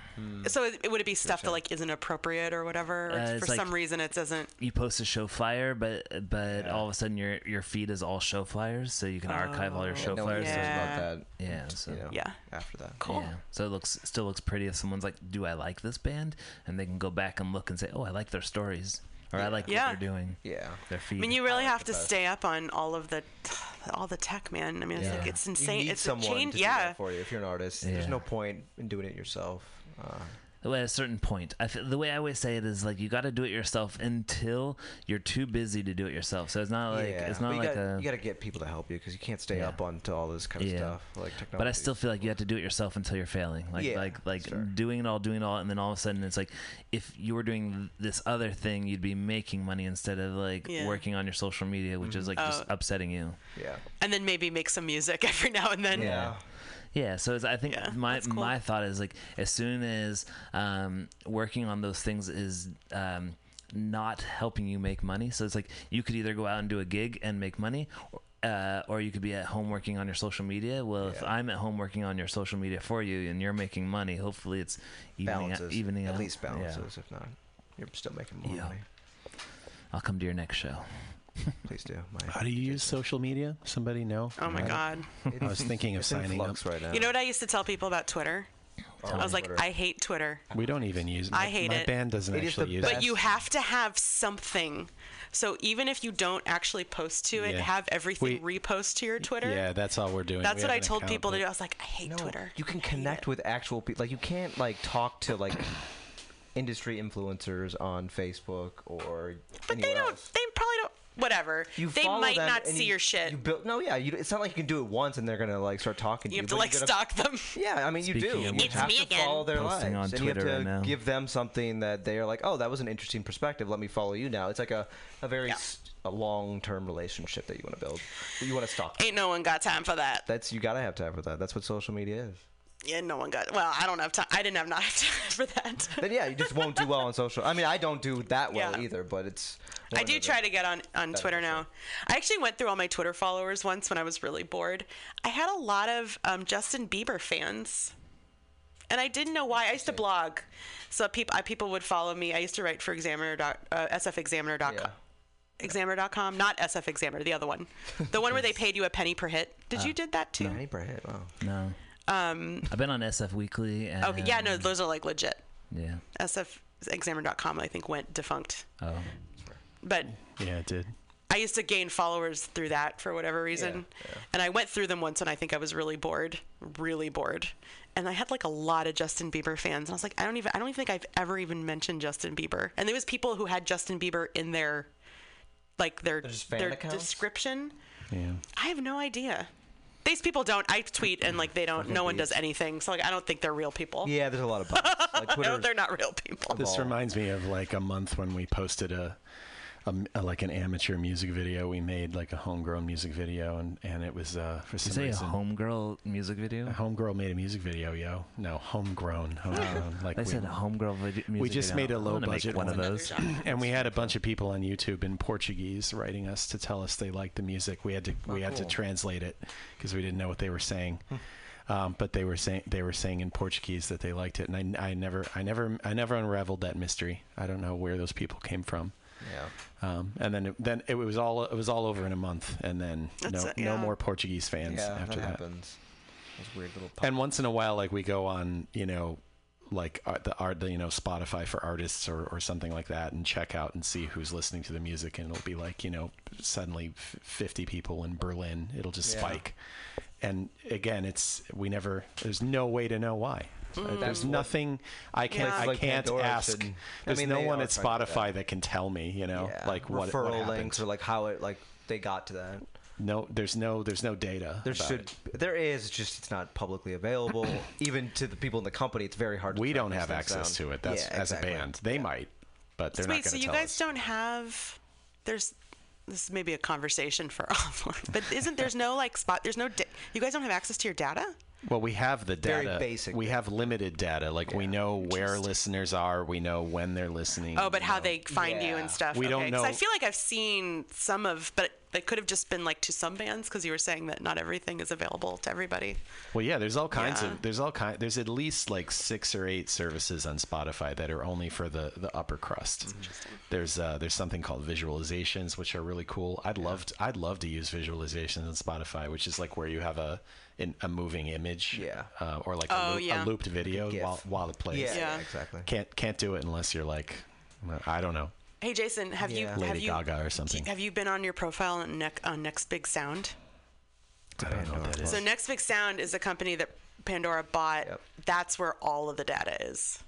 So it, would it be stuff that like isn't appropriate or whatever? Or Uh, for like- some reason it doesn't. You post a show flyer, but but Yeah. all of a sudden your your feed is all show flyers, so you can archive all your Show Yeah, no one flyers. cares so- Yeah. about that. Yeah, so You know, Yeah. After that. Cool. yeah, so it looks still looks pretty if someone's like, "Do I like this band?" and they can go back and look and say, "Oh, I like their stories," or "I like Yeah. what they're doing." Yeah. Their feed. I mean, you really like have to best. stay up on all of the, all the tech, man. I mean, it's Yeah. like it's You insane. need it's a someone change. to do Yeah. that for you if you're an artist. Yeah. There's no point in doing it yourself. Uh, Well, at a certain point, I feel, the way I always say it is like you got to do it yourself until you're too busy to do it yourself. So it's not like yeah. it's not But you like gotta, a. you got to get people to help you because you can't stay Yeah. up on to all this kind of Yeah. stuff like technology. but I still feel like you have to do it yourself until you're failing. Like Yeah, like like sure. doing it all, doing it all, and then all of a sudden it's like if you were doing this other thing, you'd be making money instead of like Yeah. working on your social media, which is like mm-hmm. just Oh. upsetting you. Yeah. And then maybe make some music every now and then. Yeah. Yeah, so it's, I think Yeah, my cool. my thought is like as soon as um, working on those things is um, not helping you make money, so it's like you could either go out and do a gig and make money, or, uh, or you could be at home working on your social media. Well, if I'm at home working on your social media for you and you're making money, hopefully it's evening out, Balances. evening At out. least Yeah. balances. If not, you're still making more Yeah. money. I'll come to your next show. Please do. My, How do you use social media? Somebody know? Oh my God. I was thinking of it's in signing up. flux right now. You know what I used to tell people about Twitter? Tell I was like, Twitter. I hate Twitter. We don't even use. I my- hate my it. band doesn't It is actually use. best. it. But you have to have something. So even if you don't actually post to it, Yeah. have everything We- repost to your Twitter. Yeah, that's all we're doing. That's We what have I an told account, people to but- do. I was like, I hate No, Twitter. you can connect with actual people. Like you can't like talk to like industry influencers on Facebook or. But they anywhere don't. They probably don't. Whatever. You they might not see you- your shit. You You, build no, yeah. You, it's not like you can do it once and they're gonna like start talking to you. You have to like gotta- stalk them. Yeah, I mean you do. You It's have me to again. follow their Posting lives, on and you have to right give them something that they are like, oh, that was an interesting perspective. Let me follow you now. It's like a a very Yeah. s- a long term relationship that you want to build. You want to stalk. Ain't no one got time for that. That's you gotta have time for that. That's what social media is. Yeah, no one got. Well, I don't have time. I didn't have not have time for that. Then yeah, you just won't do well on social. I mean, I don't do that well Yeah. either, but it's. I do try to get on on Twitter now. I actually went through all my Twitter followers once when I was really bored. I had a lot of um, Justin Bieber fans, and I didn't know why. I used to blog, so people I, people would follow me. I used to write for Examiner dot uh, sfexaminer.com. Yeah. Examiner.com, not SF Examiner, the other one, the one where they paid you a penny per hit. Did you did that too? Penny per hit. Wow. No. Um, I've been on SF Weekly. And, okay, yeah, no, those are like legit. Yeah. SFExaminer.com, I think, went defunct, Oh. but Yeah, it did. I used to gain followers through that for whatever reason. Yeah, yeah. And I went through them once and I think I was really bored, really bored. And I had like a lot of Justin Bieber fans. And I was like, I don't even I don't even think I've ever even mentioned Justin Bieber. And there was people who had Justin Bieber in their like their their accounts? description. Yeah. I have no idea. These people don't I tweet and like they don't no one does anything. So like I don't think they're real people. Yeah, there's a lot of bugs. Like Twitter. no, they're not real people. This reminds me of like a month when we posted a, a a- like an amateur music video. We made like a homegrown music video, and and it was uh, for You some say a homegirl music video? a homegirl made a music video, yo. No, homegrown. homegrown. like we, said homegirl vid- music video. we just video. made a low budget one of those. and we had a bunch of people on YouTube in Portuguese writing us to tell us they liked the music. We had to we had to translate it because we didn't know what they were saying. Um, but they were saying they were saying in Portuguese that they liked it, and I, I never I never I never unraveled that mystery. I don't know where those people came from. Yeah. Um, and then it, then it was all it was all over in a month, and then That's no it, no more Portuguese fans Yeah, after that that. happens. Those weird little. And once in a while, like we go on, you know, like uh, the art, the you know Spotify for artists or or something like that, and check out and see who's listening to the music, and it'll be like you know suddenly f- fifty people in Berlin. It'll just Yeah. spike. And again, it's we never. There's no way to know why. Mm. There's what- nothing I can't. I like can't Pandora ask. should- I There's mean, no one at trying to do Spotify that. that. can tell me. You know, yeah. like what referral what happened. links or like how it like they got to that. No, there's no there's no data. There should it. there is just it's not publicly available even to the people in the company. It's very hard. to We don't have access down. to it. That's Yeah, as exactly. a band. They might, but they're not Wait, going so to you tell guys us. don't have there's this may be a conversation for offline, but isn't there's no like spot there's no da- you guys don't have access to your data? Well, we have the data. Very data. basic We have limited data. Like we know where listeners are. We know when they're listening. Oh, but how know- they find you and stuff. We okay. don't 'Cause I feel like I've seen some of, but it could have just been like to some bands because you were saying that not everything is available to everybody. Well, yeah. There's all kinds Yeah. of. There's all kind. There's at least like six or eight services on Spotify that are only for the the upper crust. There's uh, there's something called visualizations, which are really cool. I'd love to, I'd love to use visualizations on Spotify, which is like where you have a in, a moving image. Yeah. Uh, or like Oh, a, loop, yeah. a looped video GIF. while while it plays. Yeah, yeah, Yeah. exactly. Can't can't do it unless you're like, I don't know. Hey, Jason, have you Yeah. have Lady you Gaga or something. have you been on your profile on, Nec- on Next Big Sound? I don't know what that is. So Next Big Sound is a company that Pandora bought. Yep. That's where all of the data is.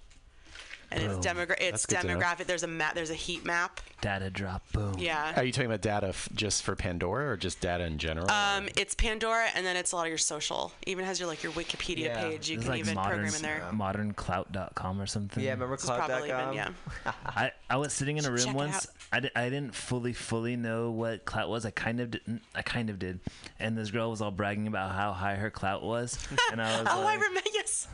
And it's demogra- it's good to know. demographic. There's a map. There's a heat map. Data drop. Boom. Yeah. Are you talking about data f- just for Pandora or just data in general? Um, it's Pandora, and then it's a lot of your social. Even has your like your Wikipedia Yeah. page. You This can like even modern, program in there. modernclout.com or something. Yeah, remember It's probably been yeah. I, I was sitting in a room check it once. out. I, di- I didn't fully fully know what clout was. I kind of didn't. I kind of did. And this girl was all bragging about how high her clout was, and I was Oh, I like, remember. Yes.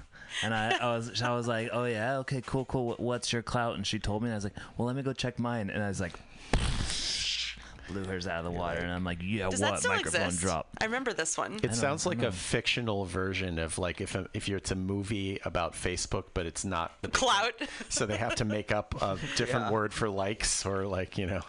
And I, I was I was like, oh yeah, okay, cool, cool. What's your clout? And she told me, and I was like, well, let me go check mine. And I was like, blew hers out of the water, and I'm like, yeah, Does what microphone exist? drop? I remember this one. it sounds I like a fictional version of like if a, if you're it's a movie about Facebook, but it's not the Clout. So they have to make up a different Yeah. word for likes or like you know,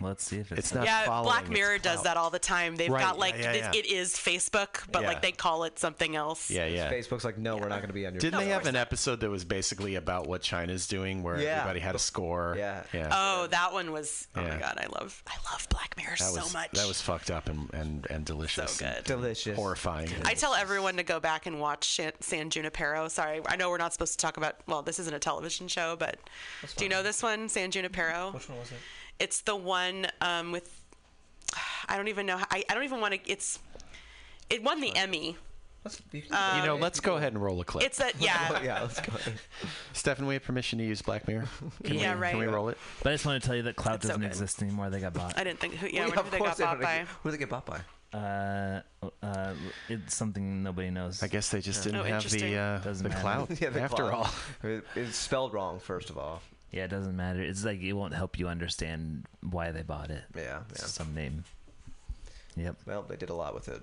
Let's see if it's, It's not yeah, following, Black Mirror does that all the time. They've Right, got like yeah, it- yeah. it is Facebook, but Yeah. like they call it something else. Yeah, yeah. Facebook's like, no, we're not going to be on your. Didn't No, they have an episode that was basically about what China's doing, where Yeah. everybody had a score? Yeah. yeah. Oh, that one was. Oh my god, I love I love Black Mirror that so was much. that was fucked up and and, and delicious. so good. delicious. horrifying. I tell everyone to go back and watch San Junipero. Sorry, I know we're not supposed to talk about. Well, this isn't a television show, but do you know this one, San Junipero? Which one was it? It's the one um, with. I don't even know. How, I I don't even want to. It's. It won the Emmy. Let's, you, Um, you know, let's go ahead and roll a clip. It's a yeah. yeah, let's go. Stefan, we have permission to use Black Mirror. Can Yeah, we, right. Can we roll it? But I just want to tell you that Klout It's so doesn't good. exist anymore. They got bought. I didn't think. Who, yeah, Well, when of did they got course bought don't by? get- Who did they get bought by? Uh, uh, it's something nobody knows. I guess they just didn't Oh, have interesting. the uh, Doesn't the matter. clout. Yeah, the after cloud. all, it's spelled wrong. First of all. Yeah, it doesn't matter. It's like it won't help you understand why they bought it. Yeah, yeah. some name. Yep. Well, they did a lot with it.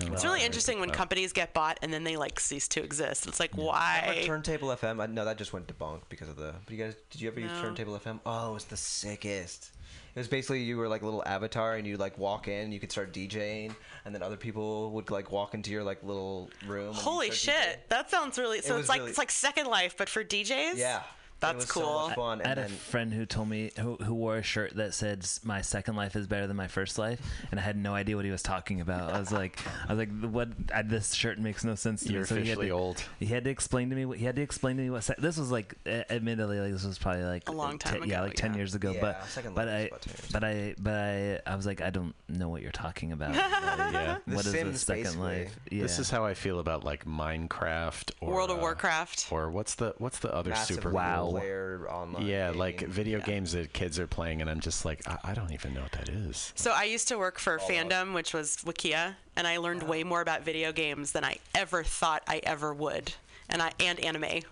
It's really interesting when companies get bought and then they like cease to exist. It's like Remember why? Turntable FM? I, no, that just went debunked because of the. But you guys, did you ever use Turntable FM? Oh, it was the sickest. It was basically you were like a little avatar and you like walk in, you could start DJing, and then other people would like walk into your like little room. Holy start shit, that sounds really. So was it's like really- it's like Second Life, but for DJs. Yeah, That's it was cool. So much fun. I had And a friend who told me who, who wore a shirt that said "My second life is better than my first life," and I had no idea what he was talking about. I was like, I was like, "What? I, this shirt makes no sense to you're me." So he had officially to, old. He had to explain to me. What, he had to explain to me what. Se- this was like, uh, admittedly, like this was probably like A long time ago. Yeah, ago, like ten yeah. years ago. Yeah, but but Life was I about 10 years but I but I I was like, I don't know what you're talking about. Yeah. The what is the second basically. life? Yeah. This is how I feel about like Minecraft or World of uh, Warcraft. or what's the what's the other massive super Wow. Player online. yeah like video Yeah. games that kids are playing and I'm just like I, I don't even know what that is. So I used to work for Fandom, which was Wikia, and I learned way more about video games than I ever thought I ever would, and I and anime,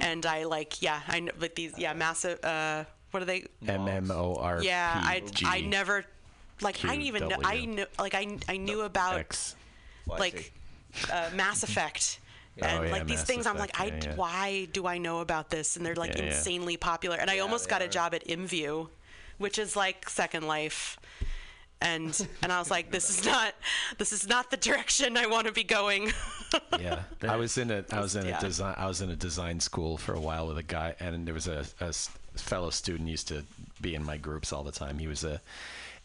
and I like yeah I know like these yeah massive uh what are they MMORPG. yeah I I never like I didn't even know I QW. knew like I I knew about X. Like uh, Mass Effect. Oh, And yeah, like these Mass things, I'm like, I yeah, yeah. why do I know about this? And they're like insanely popular. And I almost got a job at IMVU, which is like Second Life. And and I was like, this is not this is not the direction I want to be going. Yeah, I was in a I was in a design I was in a design school for a while with a guy, and there was a fellow student used to be in my groups all the time. He was a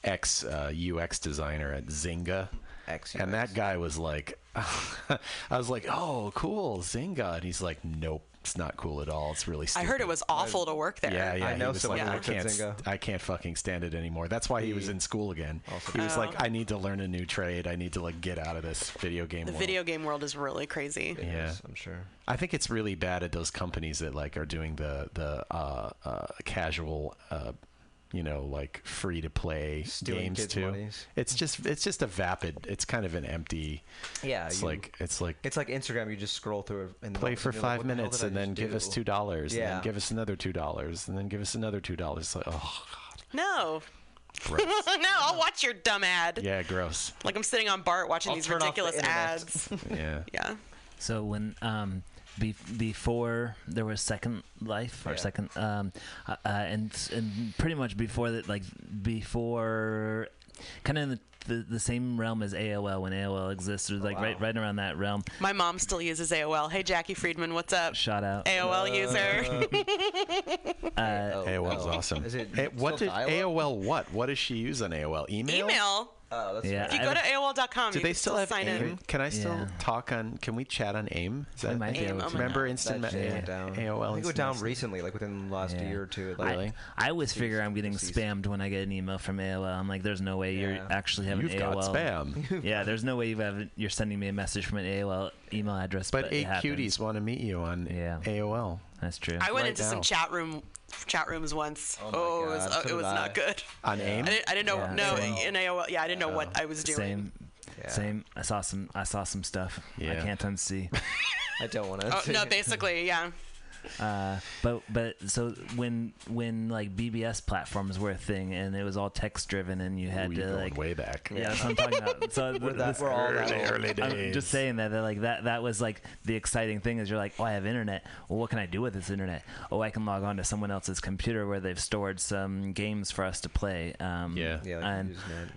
ex uh, UX designer at Zynga. Ex and that guy was like, I was like, "Oh, cool, Zynga," and he's like, "Nope, it's not cool at all. It's really." I heard it was awful to work there. Yeah, yeah. I he know was someone like, who I can't, Zynga. I can't fucking stand it anymore. That's why he was in school again. also He was Oh. like, I need to learn a new trade. I need to like get out of this video game world. The world. video game world is really crazy. Yeah. Yes, I'm sure. I think it's really bad at those companies that like are doing the the uh, uh, casual, uh, you know, like free to play games too. monies. It's just it's just a vapid. It's kind of an empty. Yeah, It's you- like it's like It's like Instagram. You just scroll through and play for you're like, five the minutes and then just give us two dollars and Yeah. then give us another two dollars and then give us another two dollars. Like oh, god. No, gross. no, I'll watch your dumb ad. yeah, gross. Like I'm sitting on BART watching I'll these turn off the ridiculous ads. Yeah. yeah. So when um be- before there was Second Life or Yeah. Second um uh, uh, and and pretty much before that like before kind of in the, the, the same realm as AOL when AOL existed like right wow. right around that realm My mom still uses AOL. Hey Jackie Friedman, what's up? Shout out AOL user. uh, Oh, AOL's oh. awesome. Is it what did still? AOL what? What does she use on AOL? Email? Email. Oh, that's Yeah, If you go to have- AOL.com, Do you they can still have sign AIM? in. Can I still Yeah. talk on? Can we chat on AIM? Is that might AIM, able oh remember God. instant That me- just down. AOL? I think it went instant down message? recently, like within the last Yeah. year or two. I- Like, Really? I always figure I'm getting Cease. spammed when I get an email from AOL. I'm like, there's no way you're actually having You've AOL. got spam. Yeah, there's no way you have you're sending me a message from an AOL email address. But But, eight cuties want to meet you on Yeah. AOL. That's true. I went Right into some chat room chat rooms once. Oh my Oh, it was, uh, so it was not good. On AIM? I didn't, I didn't know. Yeah. no, Same. in AOL, yeah, I didn't know what I was doing. Same. yeah. Same. I saw some. I saw some stuff. I can't unsee. I don't want to. Oh, no, basically, yeah. Uh, but but so when when like BBS platforms were a thing and it was all text driven and you had Ooh, to you're going like way back. yeah, that's what I'm talking about. So We're that- this- we're all that early, old. early I'm days. just saying that, that like that that was like the exciting thing is you're like, oh, I have internet. Well, what can I do with this internet? Oh, I can log on to someone else's computer where they've stored some games for us to play. Um, Yeah. Yeah, like and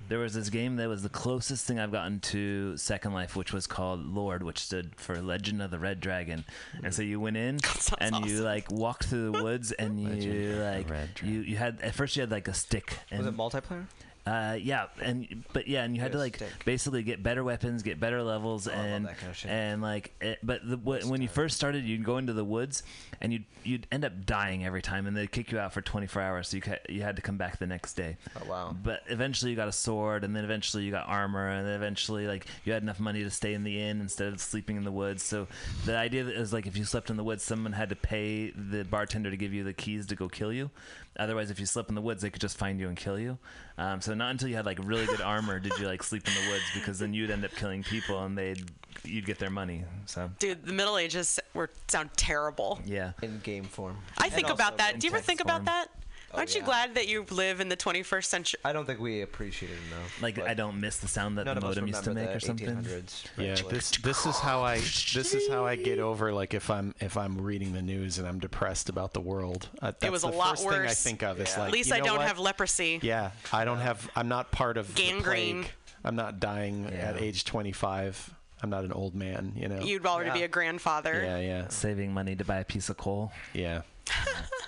there was this game that was the closest thing I've gotten to Second Life, which was called Lord, which stood for Legend of the Red Dragon. And so you went in sounds you like walked through the woods and you Legend like Red you you had at first you had like a stick and Was it multiplayer? Uh, yeah, and but yeah, and you had to like stick. basically get better weapons, get better levels, Oh, I love and that kind of shit. and like, it, but the, wh- when you first started, you'd go into the woods, and you'd you'd end up dying every time, and they'd kick you out for 24 hours, so you ca- you had to come back the next day. Oh wow. But eventually, you got a sword, and then eventually you got armor, and then eventually, like you had enough money to stay in the inn instead of sleeping in the woods. So the idea is like if you slept in the woods, someone had to pay the bartender to give you the keys to go kill you. Otherwise, if you slept in the woods, they could just find you and kill you. Um, so not until you had like really good armor did you like sleep in the woods because then you'd end up killing people and they'd you'd get their money. So Dude, the Middle Ages were sound terrible. yeah. In game form. I think about that. Do you ever text think about that? Oh, Aren't you glad that you live in the 21st century? I don't think we appreciate it enough. Like I don't miss the sound that the modem used to make or something. 1800s. Yeah, right? Like, this this is how I this is how I get over like if I'm if I'm reading the news and I'm depressed about the world. Uh, that's was a the lot first thing I think of. Is Yeah. like At least you I don't what? have leprosy. Yeah, I don't have. I'm not part of Gangrene. plague. I'm not dying at age 25. I'm not an old man. You know. You'd already be a grandfather. yeah, yeah, Saving money to buy a piece of coal. yeah.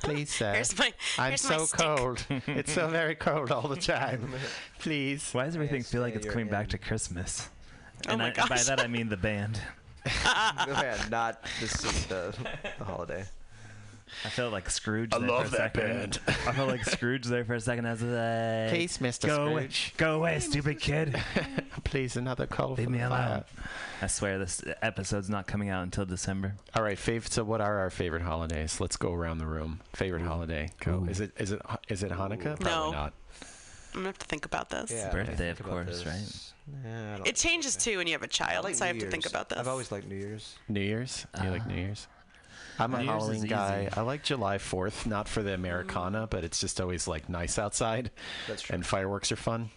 Please, sir. Here's my- I'm here's my so stick. cold. it's so very cold all the time. Please. Why does everything Yes, feel like it's you're coming back to Christmas? Oh and my I, and by that I mean the band. yeah, not this is the, the holiday. I felt like Scrooge. I there love for a that second. band. I felt like Scrooge there for a second. I was like, Please, Mr. go away, Scrooge. go away, stupid kid. Please, another coal Leave for me the alone. fire. I swear this episode's not coming out until December. All right, fav- so what are our favorite holidays? Let's go around the room. Favorite holiday? Go. Ooh. Is it is it is it Hanukkah? Probably No. not. I'm gonna have to think about this. Yeah, birthday, of think about course, this. Yeah, I don't It changes too when you have a I child, like so I have New to think Year's. about this. I've always liked New Year's. New Year's? Do you like New Uh, Year's? I'm a New Year's Halloween guy. easy. I like July 4th, not for the mm. Americana, but it's just always like nice outside. That's true. And fireworks are fun.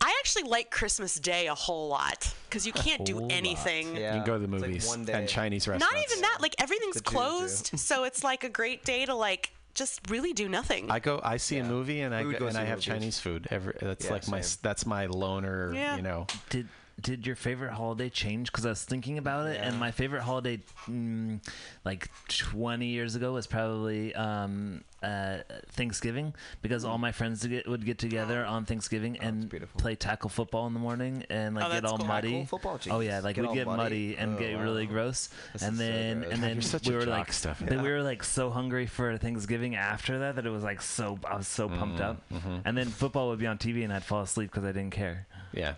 I actually like Christmas Day a whole lot because you can't do anything. Yeah, you can go to the it's like movies and Chinese restaurants. Not even that. Like everything's The Jews closed, so it's like a great day to like just really do nothing. I go. I see a movie and I We would go, go and I have movies. Chinese food. Every that's Yeah, like my that's my loner. Yeah. You know. Did did your favorite holiday change? Because I was thinking about it, and my favorite holiday, mm, like 20 years ago, was probably um, uh, Thanksgiving because all my friends would get, would get together on Thanksgiving and play tackle football in the morning and like Oh, get all cool. muddy. Football? Oh yeah, like we'd get muddy, and Oh, get really wow. gross, This and so then gross. and then we were like Stefan. then we were like so hungry for Thanksgiving after that that it was like so I was so pumped up, and then football would be on TV and I'd fall asleep because I didn't care. Yeah.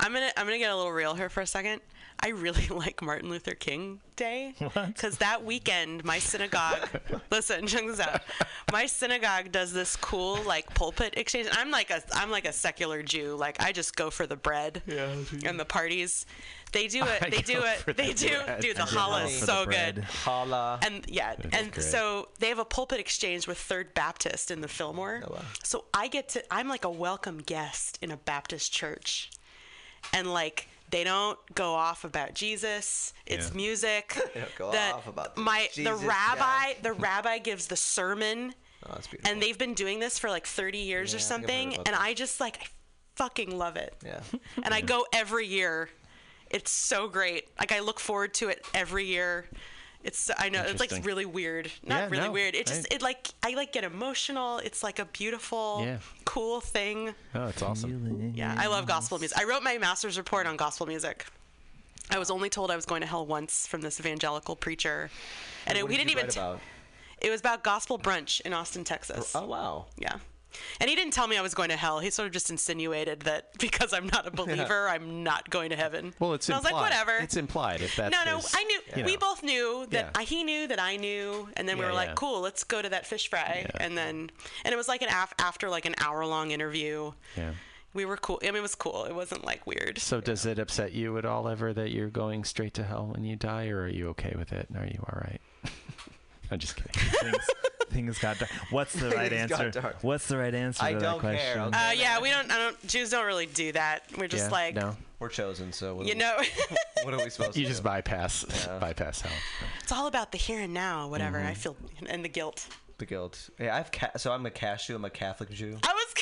I'm gonna I'm gonna get a little real here for a second. I really like Martin Luther King Day because that weekend my synagogue. listen, check this out. My synagogue does this cool like pulpit exchange. I'm like a I'm like a secular Jew. Like I just go for the bread and the parties. They do it. They do it. They the do. bread. Dude, the I challah is so good. Holla. And yeah, and great. so they have a pulpit exchange with Third Baptist in the Fillmore. Oh, wow. So I get to I'm like a welcome guest in a Baptist church. And like they don't go off about Jesus. It's Yeah. music. They don't go The- off about the my Jesus the rabbi guy. the rabbi gives the sermon oh, that's beautiful. and they've been doing this for like 30 years Yeah, or I think I've something and this. I just like I fucking love it. yeah. And I go every year. It's so great. Like I look forward to it every year. It's I know it's like really weird. Not Yeah, really no, weird. It just it like I like get emotional. It's like a beautiful Yeah. cool thing. Oh, it's awesome. Yeah, I love gospel music. I wrote my master's report on gospel music. I was only told I was going to hell once from this evangelical preacher. And it, we did didn't even t- about? it was about gospel brunch in Austin, Texas. Oh wow. Yeah. And he didn't tell me I was going to hell. He sort of just insinuated that because I'm not a believer, I'm not going to heaven. Well, it's And I was implied. like, whatever. It's implied if that's no, no, his- I knew. you We both knew that Yeah. I, he knew that I knew, and then we Yeah, were like, "Cool, let's go to that fish fry." Yeah. And then, and it was like an af- after like an hour long interview. Yeah. We were cool. I mean, it was cool. It wasn't like weird. So does it upset you at all ever that you're going straight to hell when you die, or are you okay with it? And Are you all right? I'm just kidding. things, things got dark. What's the right answer? What's the right answer I to don't that care, question? okay? Uh, yeah, we don't. I don't. Jews don't really do that. We're just Yeah, like, no, We're chosen, so what you are know, we, what are we supposed to you to just do? bypass bypass hell. it's all about the here and now. Whatever. I feel and the guilt. the guilt. Yeah, I've ca- so I'm a cashew. I'm a Catholic Jew. I was.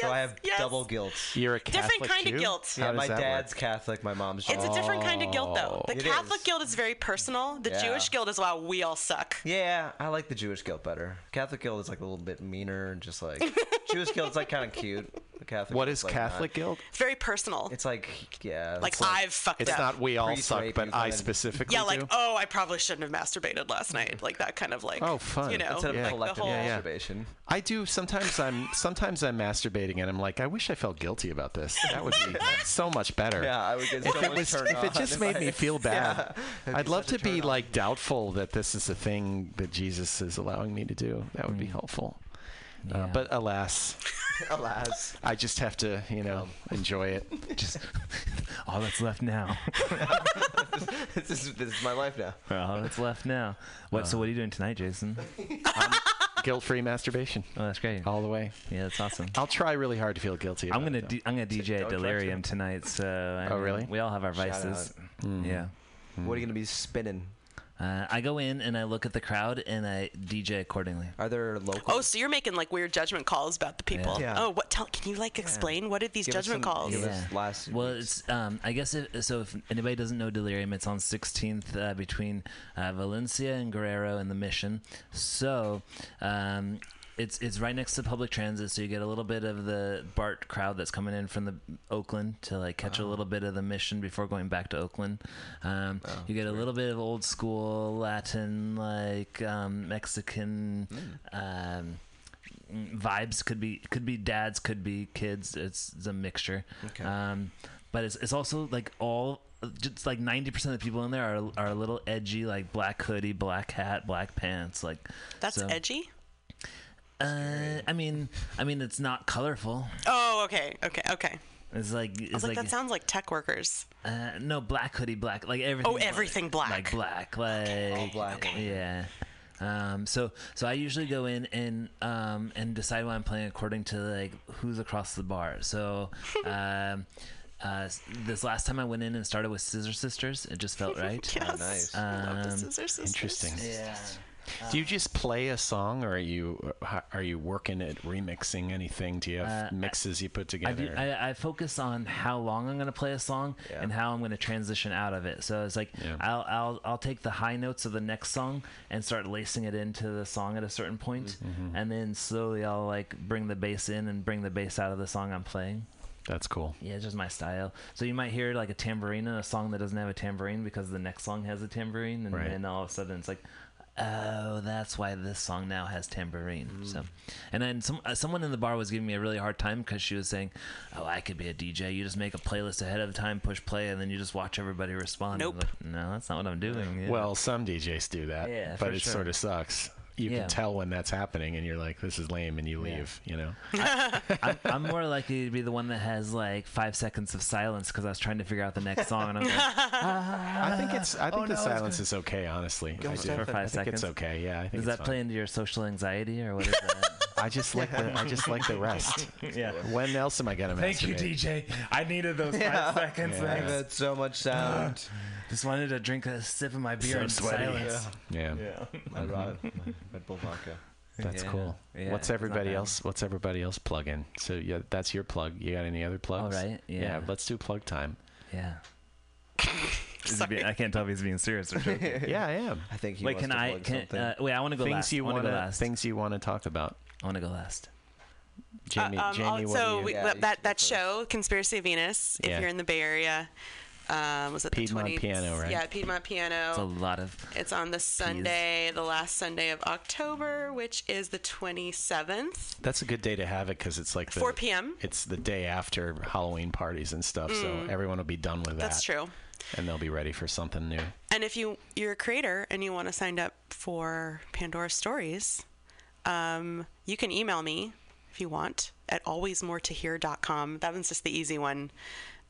So I have yes. double guilt. You're a Catholic Different kind Jew? of guilt. Yeah, How does my dad's work? Catholic. My mom's Jewish. It's a different kind of guilt, though. Oh. The It Catholic is. guilt is very personal. The Yeah. Jewish guilt is wow, we all suck. Yeah, I like the Jewish guilt better. Catholic guilt is like a little bit meaner and just like Jewish guilt is like kind of cute. The Catholic. What guilt's, is like, Catholic not- guilt? It's very personal. It's like yeah. like it's I've fucked It's up. It's not we all Priest suck, but I specifically yeah, like do. oh, I probably shouldn't have masturbated last night. Like that kind of like. Oh, fun. You know, instead of Yeah. like the collective whole. Yeah, yeah. masturbation. I do sometimes. I'm sometimes I'm masturbating and I'm like, I wish I felt guilty about this. That would be so much better. Yeah, I would get If so it much was, turned if it just made I- me feel bad, Yeah, I'd love to be like doubtful that this is a thing that Jesus is allowing me to do. That would be mm. helpful. Uh, but alas, Alas, I just have to, you know, enjoy it. Just all that's left now. this is this is my life now. all that's left now. What? so what are you doing tonight, Jason? Guilt-free masturbation Oh, that's great. all the way. Yeah, that's awesome. I'll try really hard to feel guilty. I'm gonna it. D- I'm gonna DJ at don't Delirium to. tonight. So I Oh, mean, really? We all have our Shout vices. Mm. Yeah. What are you gonna be spinning? Uh, I go in and I look at the crowd and I DJ accordingly. Are there local? Oh, so you're making like weird judgment calls about the people. Yeah. Oh, what? Tell. Can you like explain what are these Give us judgment some- calls? give us Yeah. last Well, week's. it's um, I guess if, so. If anybody doesn't know Delirium, it's on 16th uh, between uh, Valencia and Guerrero and the Mission. So. Um, it's it's right next to public transit, so you get a little bit of the BART crowd that's coming in from the Oakland to like catch a little bit of the Mission before going back to Oakland. Um, you get a little bit of old school Latin, like um, Mexican. Um, mm, vibes could be could be dads could be kids it's, it's a mixture Okay. um but it's, it's also like all just like 90% of the people in there are, are a little edgy like black hoodie black hat black pants like That's so- edgy. Uh i mean i mean it's not colorful Oh, okay, okay, okay. it's like I was like, like that sounds like tech workers. uh, no black hoodie black like everything Oh, everything black. like black like All black. yeah um, so so I usually go in and um, and decide what I'm playing according to like who's across the bar. So um, uh, this last time I went in and started with Scissor Sisters, it just felt right. Yes. nice. I love the Um, Scissor Sisters. Interesting. Yeah. Do you just play a song, or are you are you working at remixing anything? Do you have Uh, mixes you put I, together? do- I, I focus on how long I'm going to play a song Yeah. and how I'm going to transition out of it. So it's like Yeah. I'll, I'll I'll take the high notes of the next song and start lacing it into the song at a certain point, Mm-hmm. and then slowly I'll like bring the bass in and bring the bass out of the song I'm playing. That's cool. Yeah, it's just my style. So you might hear like a tambourine in a song that doesn't have a tambourine because the next song has a tambourine, and Right. then all of a sudden it's like, oh, that's why this song now has tambourine. Mm. So, and then some uh, someone in the bar was giving me a really hard time because she was saying, oh, I could be a DJ. You just make a playlist ahead of time, push play, and then you just watch everybody respond. Nope. like, no, that's not what I'm doing. Yeah. Well, some DJs do that, Yeah, but for it sure. sort of sucks. You Yeah. can tell when that's happening, and you're like, "This is lame," and you Yeah. leave. You know. I'm, I'm more likely to be the one that has like five seconds of silence because I was trying to figure out the next song, and I'm like, I think it's. I think Oh, the no, it's silence is okay. Honestly, I do. For five I think seconds? it's okay. Yeah, I think does that fine. play into your social anxiety or what is that? I just like the. I just like the rest. yeah. When else am I gonna? Thank you. DJ. I needed those five seconds. Yeah. I've had so much sound. Just wanted to drink a sip of my beer So in sweaty. silence. Yeah, I brought my Red Bull vodka. that's Yeah. cool. Yeah, what's everybody else? What's everybody else plug in? So yeah, that's your plug. You got any other plugs? All right, yeah. let's do plug time. Yeah. Is he Sorry. being- I can't tell if he's being serious or joking. Yeah, I am. I think he wait, wants can to I? plug Can, something. uh, wait, I want to go things last. you I want to go last. things you want to talk about. I want to go last. Jamie, Uh, um, Jamie, I'll- what so you? we, Yeah, that you that, that show, Conspiracy of Venus. If Yeah. you're in the Bay Area, um, was it Piedmont the 20th? Piano, right? Yeah, Piedmont Piano. It's a lot of. It's on the Sunday, the last Sunday of October, which is the 27th, That's a good day to have it because it's like the, 4 p.m. It's the day after Halloween parties and stuff, so everyone will be done with that. Mm. That's true. and they'll be ready for something new. And if you you're a creator and you want to sign up for Pandora Stories, um, you can email me if you want at alwaysmoretohear.com. That one's just the easy one.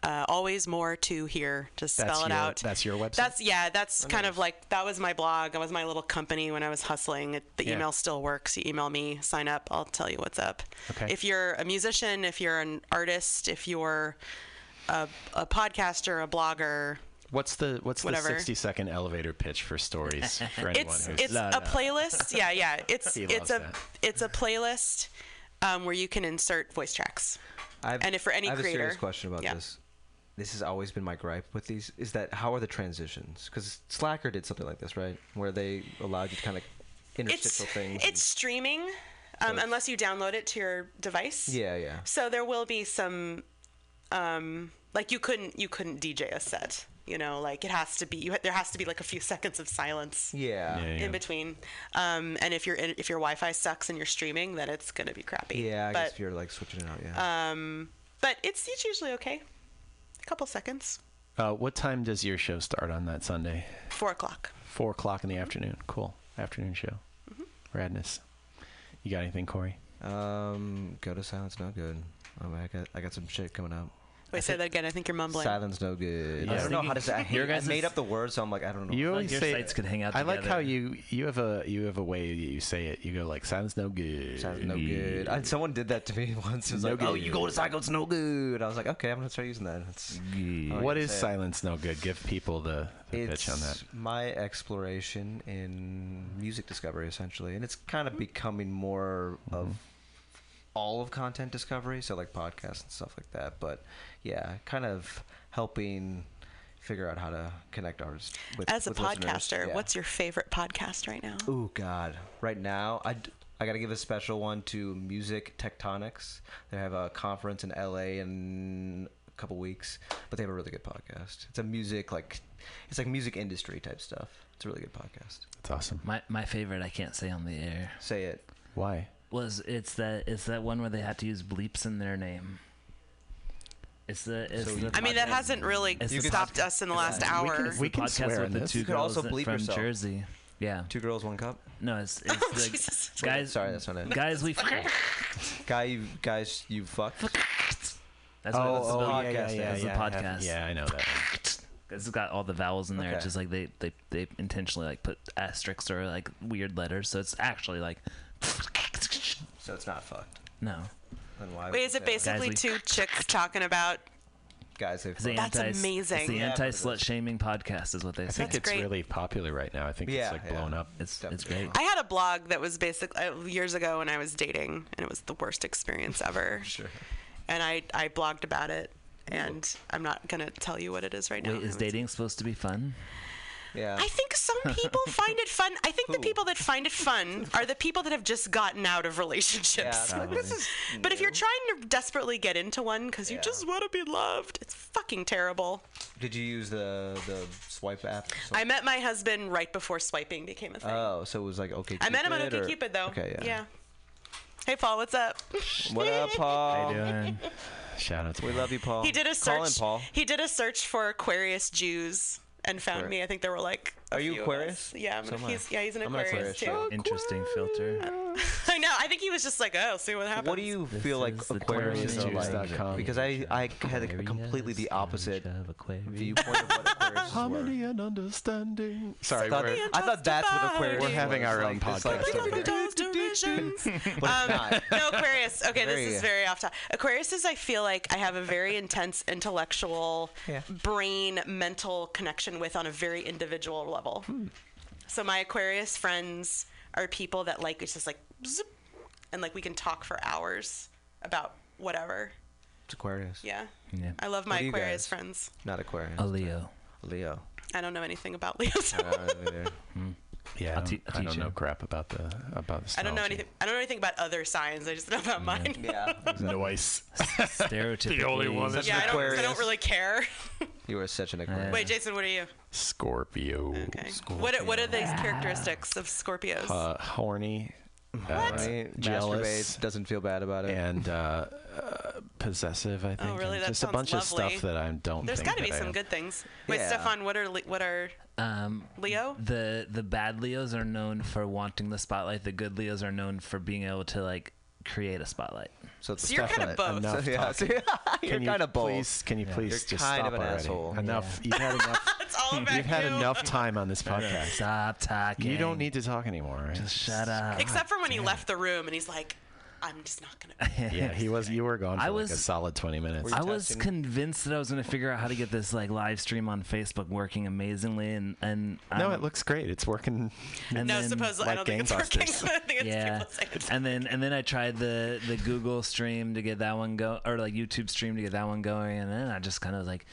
Uh, always more to here. Just That's spell it your- out. that's your website? That's yeah. That's kind of like that was my blog. That was my little company when I was hustling. It, the Yeah. email still works. You email me, sign up. I'll tell you what's up. Okay. If you're a musician, if you're an artist, if you're a, a podcaster, a blogger, What's the what's Whatever. the 60 second elevator pitch for stories for anyone it's who's it's No, a no. playlist. Yeah, yeah. It's He it's a that. it's a playlist um, where you can insert voice tracks. I've, And if for any I have a serious creator- question about yeah. this. This has always been my gripe with these: is that how are the transitions? Because Slacker did something like this, right? Where they allowed you to kind of It's interstitial things. it's streaming, um, unless you download it to your device. yeah, yeah. So there will be some, um, like you couldn't you couldn't DJ a set. You know, like it has to be. You, ha- there has to be like a few seconds of silence. Yeah. Yeah, yeah. In between, um, and if your if your Wi-Fi sucks and you're streaming, then it's gonna be crappy. Yeah, I but guess if you're like switching it out, yeah. um, but it's it's usually okay. A couple seconds. uh, what time does your show start on that Sunday? Four o'clock. Four o'clock in the afternoon. Cool. Afternoon show. Mm-hmm. Radness. You got anything, Corey? um, go to silence, no good. Oh, I got I got some shit coming up. Wait, say that again. I think you're mumbling. Silence, no good. Yeah. I don't know how to say. I, hate, Your I made up the words, so I'm like, I don't know. You Like always your say sites could hang out I like how you you have a you have a way that you say it. You go like silence no good. Silence no good. I, someone did that to me once. It was No like, oh, you go to silence, no good. I was like, okay, I'm gonna start using that. It's, Yeah. Oh, What I is say it. silence no good? Give people the, the it's pitch on that. my exploration in music discovery, essentially, and it's kind of becoming more of mm-hmm. All of content discovery, so like podcasts and stuff like that. But yeah, kind of helping figure out how to connect artists with As a with podcaster, Yeah. what's your favorite podcast right now? Oh God! Right now, I I gotta give a special one to Music Tectonics. They have a conference in LA in a couple weeks, but they have a really good podcast. It's a music like it's like music industry type stuff. It's a really good podcast. It's awesome. My my favorite I can't say on the air Say it. Why? Was it's that it's that one where they had to use bleeps in their name. It's the it's So the you- I mean, that hasn't really stopped podcast- us in the last Yeah. We can- we the podcast swear with in the this. two You could girls also that- bleep from yourself. Jersey. Yeah. Two girls, one cup. No, it's Oh, the Jesus. guys. Sorry, that's not it. Guys, we. Guy, you guys, you fucked. That's what it's oh, about. Oh, yeah, yeah, yeah, It's a yeah, podcast. Yeah, I know that. It's got all the vowels in there. Okay. It's just like they, they they intentionally like put asterisks or like weird letters, so it's actually like. So it's not fucked. No, Then why? would Wait, you is it say that? basically we- two chicks talking about? Guys, they it's the fucked. That's anti, amazing. It's the Yeah, anti slut shaming podcast, is what they say. I say. think That's it's great. really popular right now. I think Yeah, it's like yeah. blown up. It's it's great. I had a blog that was basically uh, years ago when I was dating, and it was the worst experience ever. Sure. And I I blogged about it, and I'm not gonna tell you what it is right now. Wait, is It's- dating supposed to be fun? Yeah. I think some people find it fun. I think the people that find it fun are the people that have just gotten out of relationships. it's like, this is But if you're trying to desperately get into one because you Yeah. just want to be loved, it's fucking terrible. Did you use the the swipe app? I met my husband right before swiping became a thing. Oh, so it was like okay. I met him on Cupid, or- OkCupid though. Okay, yeah. yeah. Hey Paul, what's up? What up, Paul? How you doing? Shout out to We love you, Paul. He did a Call in, search. Paul. He did a search for Aquarius Jews and found me. I think there were like. A Are you Aquarius? Yeah, I'm So an- he's, yeah, he's an I'm Aquarius, Aquarius, too. Interesting filter. I know. I think he was just like, oh, see what happens. What do you This feel like the Aquarius are like? Because I I had a completely the opposite viewpoint of what Aquarius were. Harmony and understanding. Sorry, I thought, we're, I thought that's what Aquarius We're having was, our own this, podcast like, over here. Those derisions. But it's Um, not. no, Aquarius. Okay, Very- this is very off topic. Aquarius is, I feel like, I have a very intense intellectual, Yeah. brain, mental connection with on a very individual level. Hmm. So my Aquarius friends are people that like it's just like, zip, and like we can talk for hours about whatever. It's Aquarius. Yeah, Yeah. I love my What do you Aquarius guys? friends. Not Aquarius. A Leo. Leo. I don't know anything about Leos. I don't know either. Yeah, I I'll don't, te- I'll I don't teach know crap about the about the. I don't know anything. I don't know anything about other signs. I just know about mine. Yeah. exactly. Noise. Stereotypically. only one that's- Yeah, I don't, I don't really care. You were such an Aquarius. Wait, Jason, what are you? Scorpio. Okay. What are, what are these characteristics of Scorpios? Uh, horny. I Uh, jealous. masturbates, doesn't feel bad about it. and uh, uh, possessive. I think. Oh, really? That just a sounds bunch lovely. of stuff that I don't. There's got to be some good things. Wait, Yeah. Stefan, what are Le- what are Um, Leo? the the bad Leos are known for wanting the spotlight. The good Leos are known for being able to like create a spotlight. So, it's So you're kind of definite- both. So, yeah, so you're Can you kind of both. please? Can you please You're just kind stop of an already? asshole. Enough. You've had enough. It's all about You've had you. enough time on this podcast. Stop talking. You don't need to talk anymore. Just shut up. Except for when he left the room and he's like, I'm just not gonna. Yeah, he was. You were gone for I like was- a solid twenty minutes. Were you I was testing? convinced that I was going to figure out how to get this like live stream on Facebook working amazingly, and and no, I'm- it looks great. It's working. and no, then- supposedly I like don't think it's working. gangbusters. I think it's yeah, people saying it's and then and then I tried the the Google stream to get that one go, or like YouTube stream to get that one going, and then I just kind of like.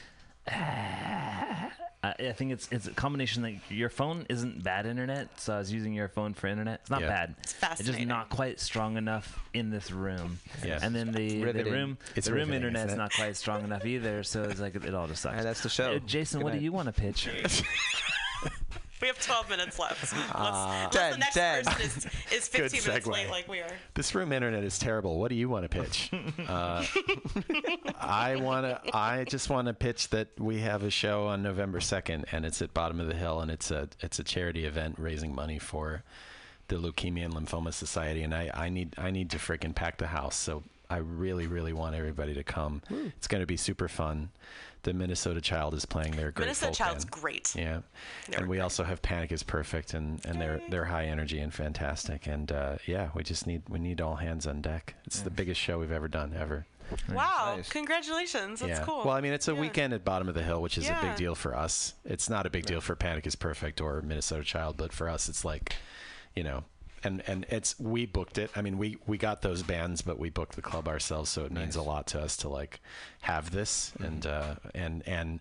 Ah. I I think it's it's a combination like your phone isn't bad internet, so I was using your phone for internet. It's not Yeah. bad. It's fascinating. It's just not quite strong enough in this room. Yeah. And then the, the room It's the room riveting, internet's isn't not quite strong enough either. So it's like it all just sucks. And that's the show. Uh, Jason, Good what night. do you want to pitch? We have 12 minutes left. Unless, unless Ten, the next ten. person is, is 15 minutes segue. late, like we are. This room internet is terrible. What do you want to pitch? uh, I want to. I just want to pitch that we have a show on November second, and it's at Bottom of the Hill, and it's a it's a charity event raising money for the Leukemia and Lymphoma Society, and I I need I need to freaking pack the house. So I really really want everybody to come. It's going to be super fun. The Minnesota Child is playing their great Minnesota folk Child's band. great. Yeah, They're and we great. also have Panic is Perfect, and, and they're they're high energy and fantastic, and uh, yeah, we just need we need all hands on deck. It's the biggest show we've ever done ever. Wow, Nice. congratulations. That's yeah. cool. Well, I mean, it's a Yeah. weekend at Bottom of the Hill, which is a big deal for us. It's not a big deal for Panic is Perfect or Minnesota Child, but for us, it's like, you know. And, and it's we booked it. I mean, we, we got those bands, but we booked the club ourselves, so it means a lot to us to like have this. And uh, and and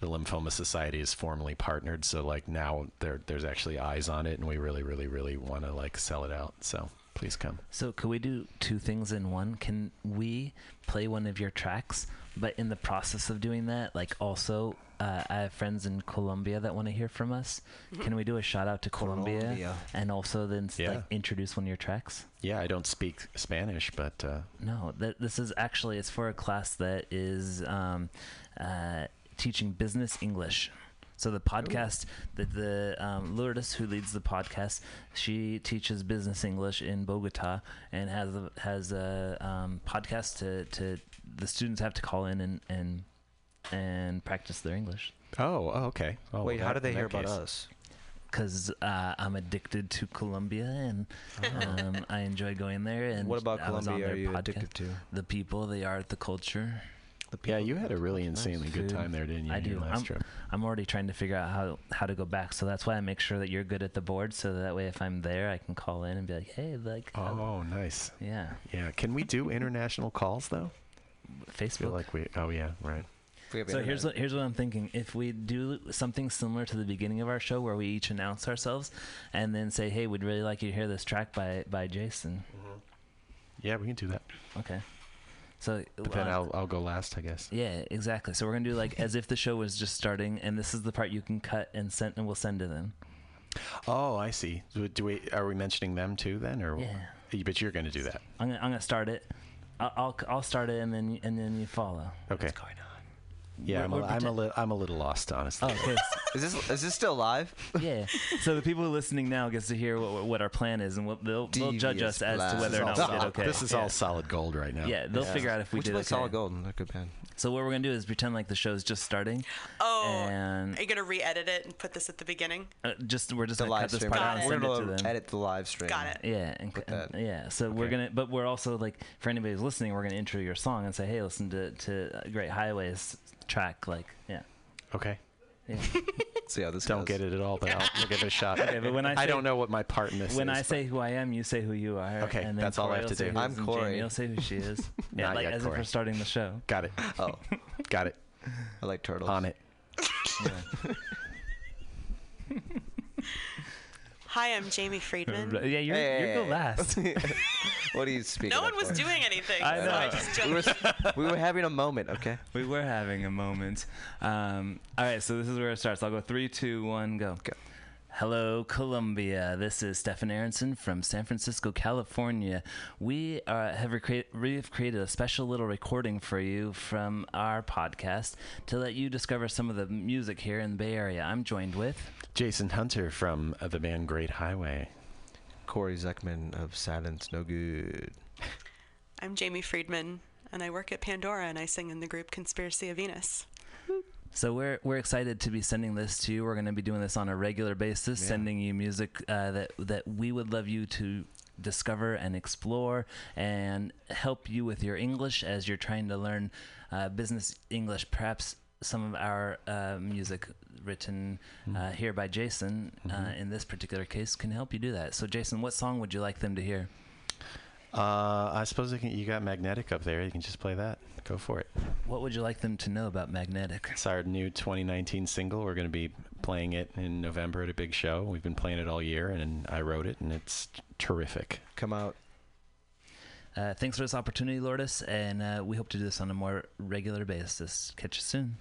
the Lymphoma Society is formally partnered, so like now there there's actually eyes on it, and we really really really want to like sell it out. So please come. So can we do two things in one? Can we play one of your tracks, but in the process of doing that, like also, uh, I have friends in Colombia that want to hear from us. Can we do a shout out to Colombia, Colombia. and also then Yeah. like introduce one of your tracks? Yeah, I don't speak Spanish, but uh, No, that this is actually it's for a class that is um, uh, teaching business English. So the podcast that the um, Lourdes who leads the podcast, she teaches business English in Bogota and has a, has a um, podcast to, to the students have to call in and and and practice their English oh, oh okay. Oh, Wait, well, how that- did they hear about case- us? because uh, I'm addicted to Colombia and um, I enjoy going there. And What about I was on Colombia are you podcast. addicted to? The people, the art, the culture. The Yeah, you had a really insanely good Food. time there, didn't you? I do. Last I'm, trip. I'm already trying to figure out how how to go back. So that's why I make sure that you're good at the board, so that way if I'm there, I can call in and be like, hey, like, Oh, nice. yeah, Yeah. Can we do international calls though? I feel Facebook. like we. Oh yeah, right. So here's what here's what I'm thinking. If we do something similar to the beginning of our show, where we each announce ourselves and then say, "Hey, we'd really like you to hear this track by by Jason." Yeah, we can do that. Okay. So, But then uh, I'll I'll go last, I guess. yeah, exactly. So we're gonna do like as if the show was just starting, and this is the part you can cut and send, and we'll send to them. Oh, I see. Do, do we? Are we mentioning them too then, or? Yeah. But you're going to do that. I'm gonna, I'm gonna start it. I'll, I'll I'll start it, and then and then you follow. Okay. What's going on? Yeah, I'm We're- a, we're I'm a pretend- little I'm a little lost, honestly. Oh, okay. Is this is this still live? yeah. So the people listening now gets to hear what, what our plan is, and what they'll, they'll judge Devious us as to whether or not we did okay. This is yeah. all solid gold right now. Yeah, they'll figure out if we Which did play okay. Solid Gold? They're good band. So what we're gonna do is pretend like the show's just starting, Oh, and are you gonna re-edit it and put this at the beginning? uh, just we're just The gonna cut live this part Got out and it. We're send it to gonna them. edit the live stream. Got it. Yeah, and, and- yeah. So we're gonna, but we're also like for anybody who's listening, we're gonna intro your song and say, hey, listen to to Great Highways track, like yeah. Okay. Yeah. See how this Don't goes. get it at all, but I'll, we'll give it a shot. Okay, but when I say, don't know what my part in this when is. I say who I am, you say who you are. Okay, and then that's all I have will to say do. who I'm is, and Corey. Jamie will say who she is. yeah, Not like yet, as if Corey. we're starting the show. got it, Oh, got it, I like turtles. on it. Yeah. Hi, I'm Jamie Friedman. yeah, you're, Hey. you're the last. What are you speaking? No one was for? doing anything. I so know. I just We were, we were having a moment. Okay. we were having a moment. Um, all right, so this is where it starts. I'll go three, two, one, go. Go. Hello, Colombia. This is Stefan Aronson from San Francisco, California. We uh, have, recre- we have created a special little recording for you from our podcast to let you discover some of the music here in the Bay Area. I'm joined with. Jason Hunter from uh, the band Great Highway. Corey Zeckman of Sadden's No Good. I'm Jamie Friedman, and I work at Pandora, and I sing in the group Conspiracy of Venus. So we're we're excited to be sending this to you. We're going to be doing this on a regular basis, Yeah. sending you music uh, that that we would love you to discover and explore, and help you with your English as you're trying to learn uh, business English. Perhaps some of our uh, music written uh, here by Jason, uh, in this particular case, can help you do that. So, Jason, what song would you like them to hear? Uh, I suppose can, you got Magnetic up there. You can just play that. Go for it. What would you like them to know about Magnetic? It's our new 2019 single. We're going to be playing it in November at a big show. We've been playing it all year, and I wrote it, and it's terrific. Come out. Uh, thanks for this opportunity, Lourdes, and uh, we hope to do this on a more regular basis. Catch you soon.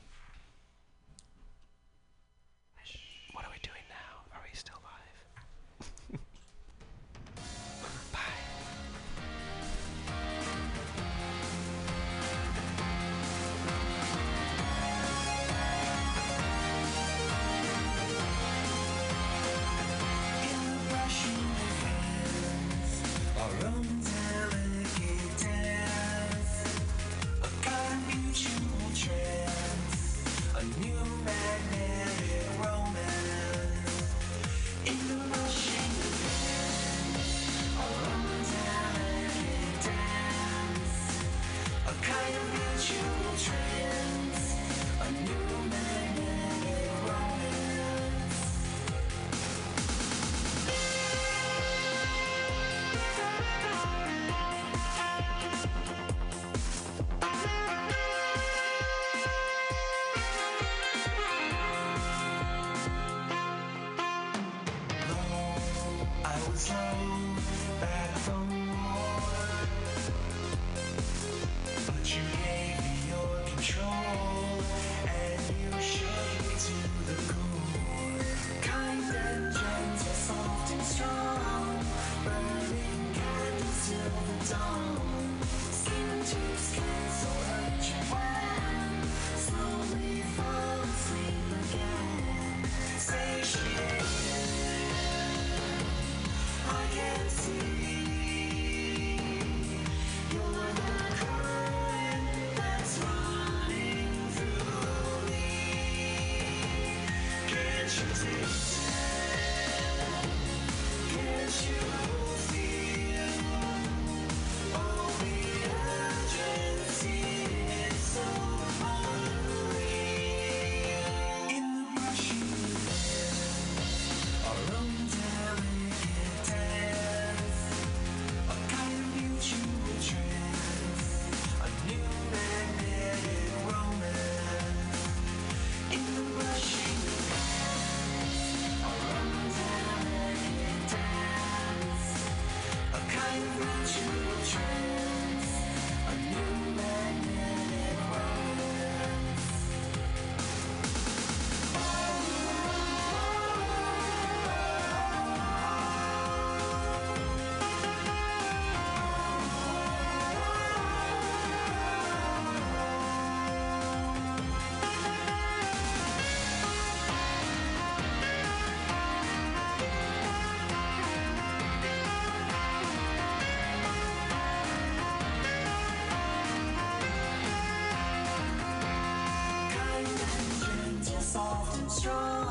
Strong,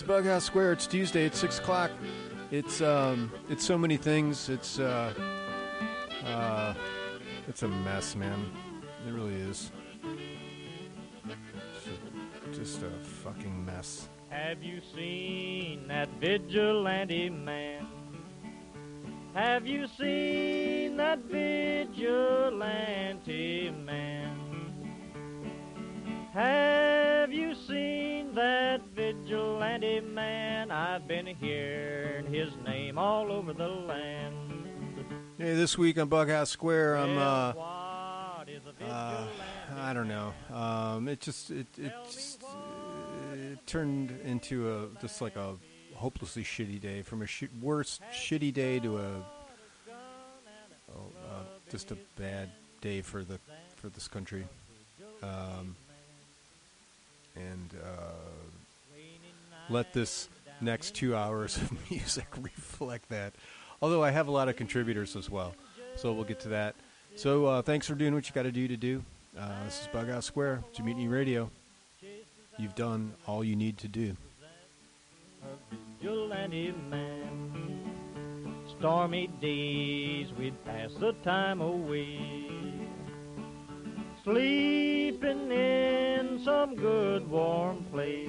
It's Bughouse Square. It's Tuesday. It's six o'clock. It's um, it's so many things. It's uh, uh, it's a mess, man. It really is. Just a fucking mess. Have you seen that vigilante man? Have you seen that vigilante man? Have been hearing his name all over the land. Hey, this week on Bughouse Square, I'm uh, Well, what is a uh. I don't know. Um, it just it it just it turned into a just like a hopelessly shitty day from a sh- worse shitty day to a oh, uh, just a bad day for the for this country. Um, and uh, let this next two hours of music reflect that. Although I have a lot of contributors as well, so we'll get to that. So uh, thanks for doing what you got to do to do. Uh, this is Bughouse Square, Mutiny Radio. You've done all you need to do. Stormy days we'd pass the time away. Sleeping in some good warm place.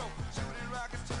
Soul. Shooting rockets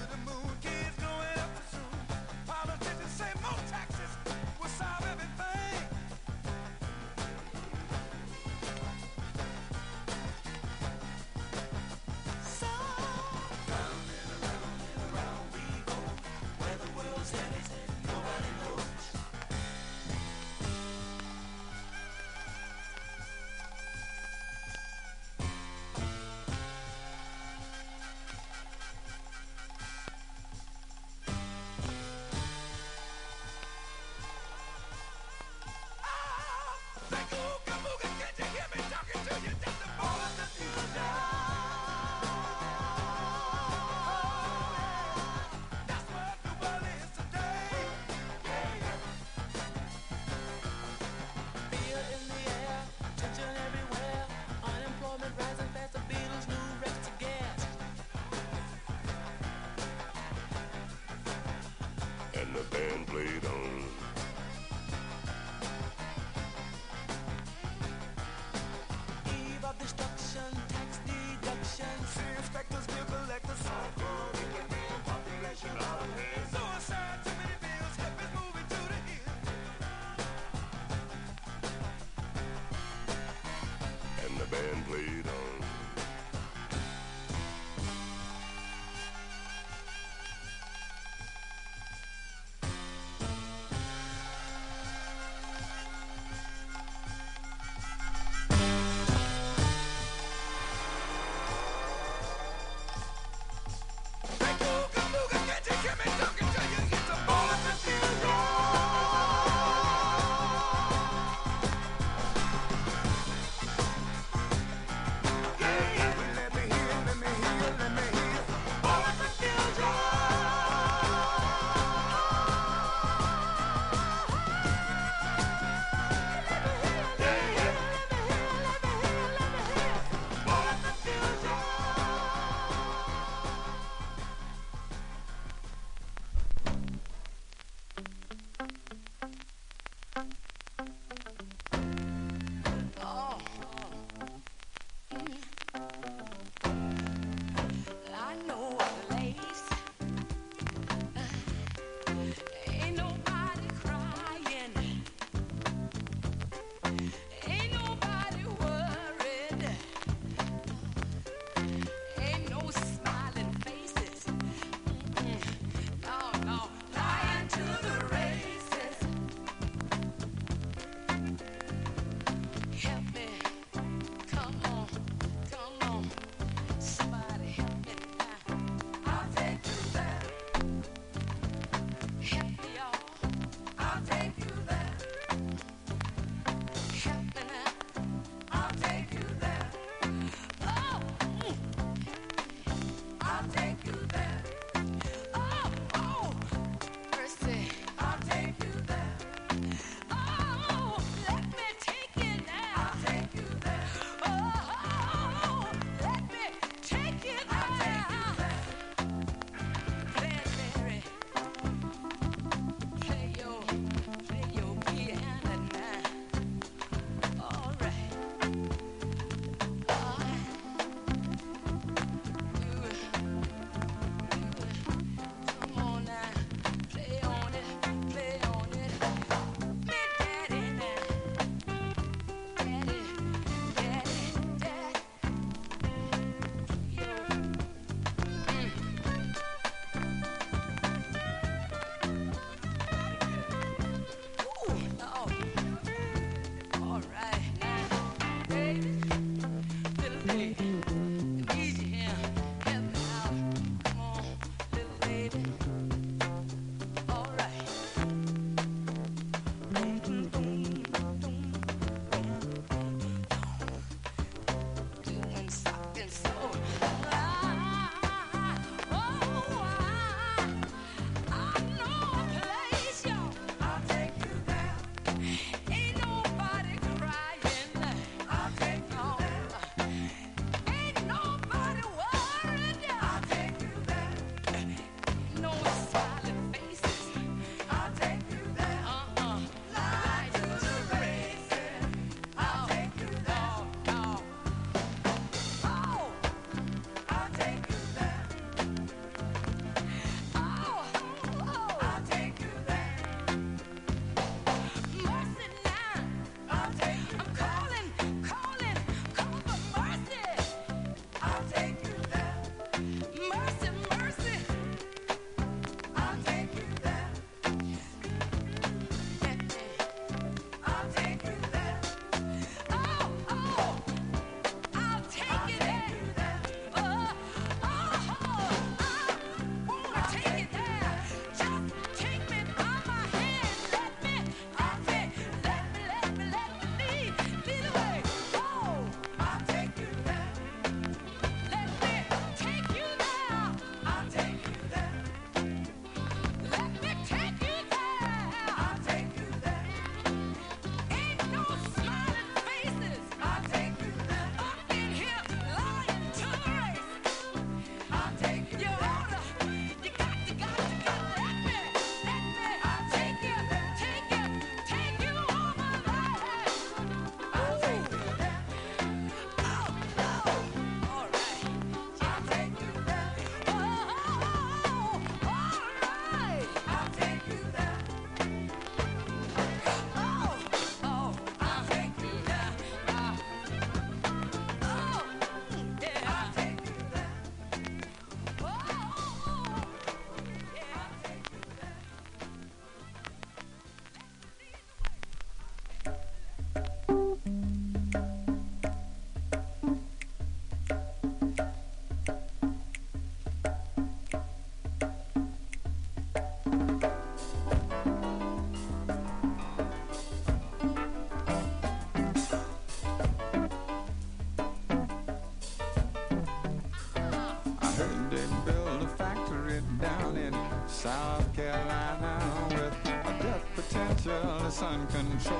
uncontrolled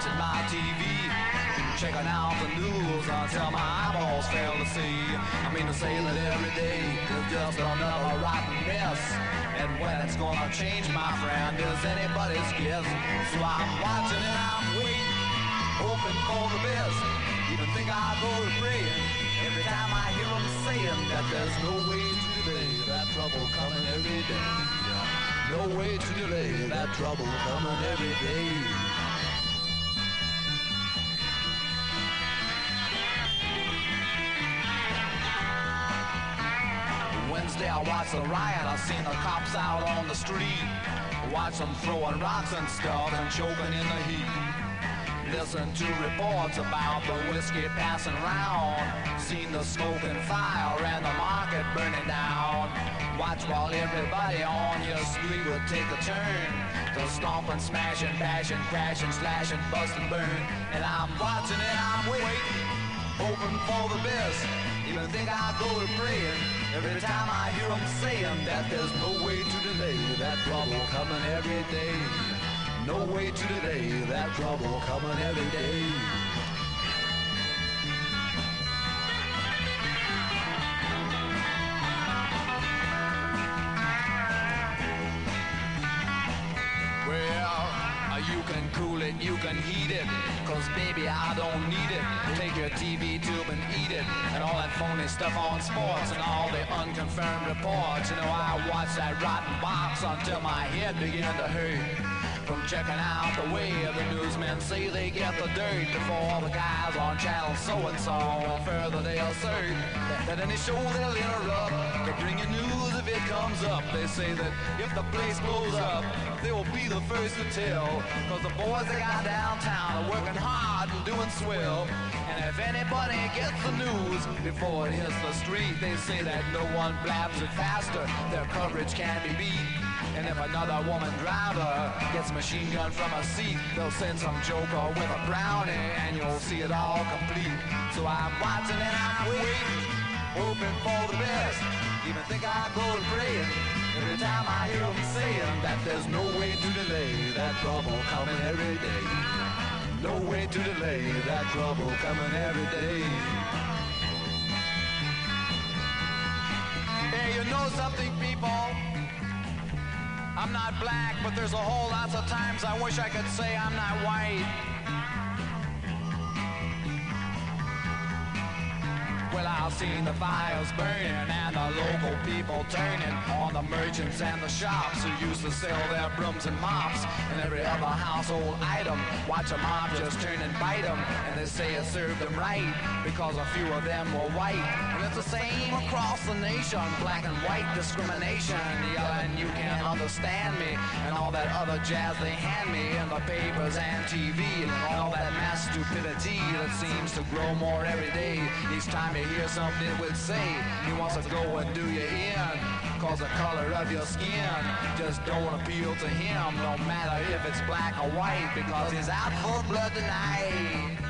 watching my TV. Checking out the news until my eyeballs fail to see. I mean to say that every day is just another rotten mess. And when it's gonna change, my friend, is anybody's guess. So I'm watching and I'm waiting, hoping for the best. Even think I'll go to praying every time I hear them saying that there's no way to delay that trouble coming every day. No way to delay that trouble coming every day. I watched the riot, I seen the cops out on the street. Watch them throwing rocks and stuff and choking in the heat. Listen to reports about the whiskey passing round. Seen the smoke and fire and the market burning down. Watch while everybody on your street will take a turn. To stomping, smashing, smash and bash and crash and slash and bust and burn. And I'm watching and I'm waiting, hoping for the best. Even think I'll go to praying every time I hear them saying that there's no way to delay that trouble coming every day. No way to delay that trouble coming every day. Can cool it, you can heat it. Cause baby, I don't need it. Take your TV tube and eat it. And all that phony stuff on sports and all the unconfirmed reports. You know, I watch that rotten box until my head began to hurt. From checking out the way the newsmen say they get the dirt before the guys on channel so and so. Further they'll assert that any show they'll interrupt to bring you news comes up. They say that if the place blows up, they will be the first to tell. Cause the boys they got downtown are working hard and doing swell. And if anybody gets the news before it hits the street, they say that no one blabs it faster. Their coverage can be beat. And if another woman driver gets machine gun from a seat, they'll send some joker with a brownie and you'll see it all complete. So I'm watching and I'm waiting, hoping for the best. Even think I go to praying every time I hear them saying that there's no way to delay that trouble coming every day. No way to delay that trouble coming every day. Hey, you know something, people? I'm not black, but there's a whole lots of times I wish I could say I'm not white. Well, I've seen the fires burning and the local people turning on the merchants and the shops who used to sell their brooms and mops and every other household item. Watch a mob just turn and bite them, and they say it served them right because a few of them were white. And it's the same across the nation, black and white discrimination. Yelling, you can't understand me, and all that other jazz they hand me in the papers and TV, and all that mass stupidity that seems to grow more every day. Each time you hear something would say, he wants to go and do you in. Cause the color of your skin just don't appeal to him, no matter if it's black or white, because he's out for blood tonight.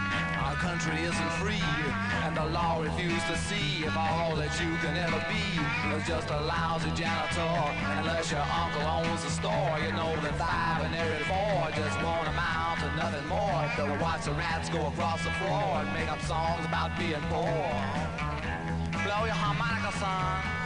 Our country isn't free, and the law refuses to see if all that you can ever be is just a lousy janitor. Unless your uncle owns a store, you know that five and every four just won't amount to nothing more. To watch the rats go across the floor and make up songs about being poor. Blow your harmonica, son.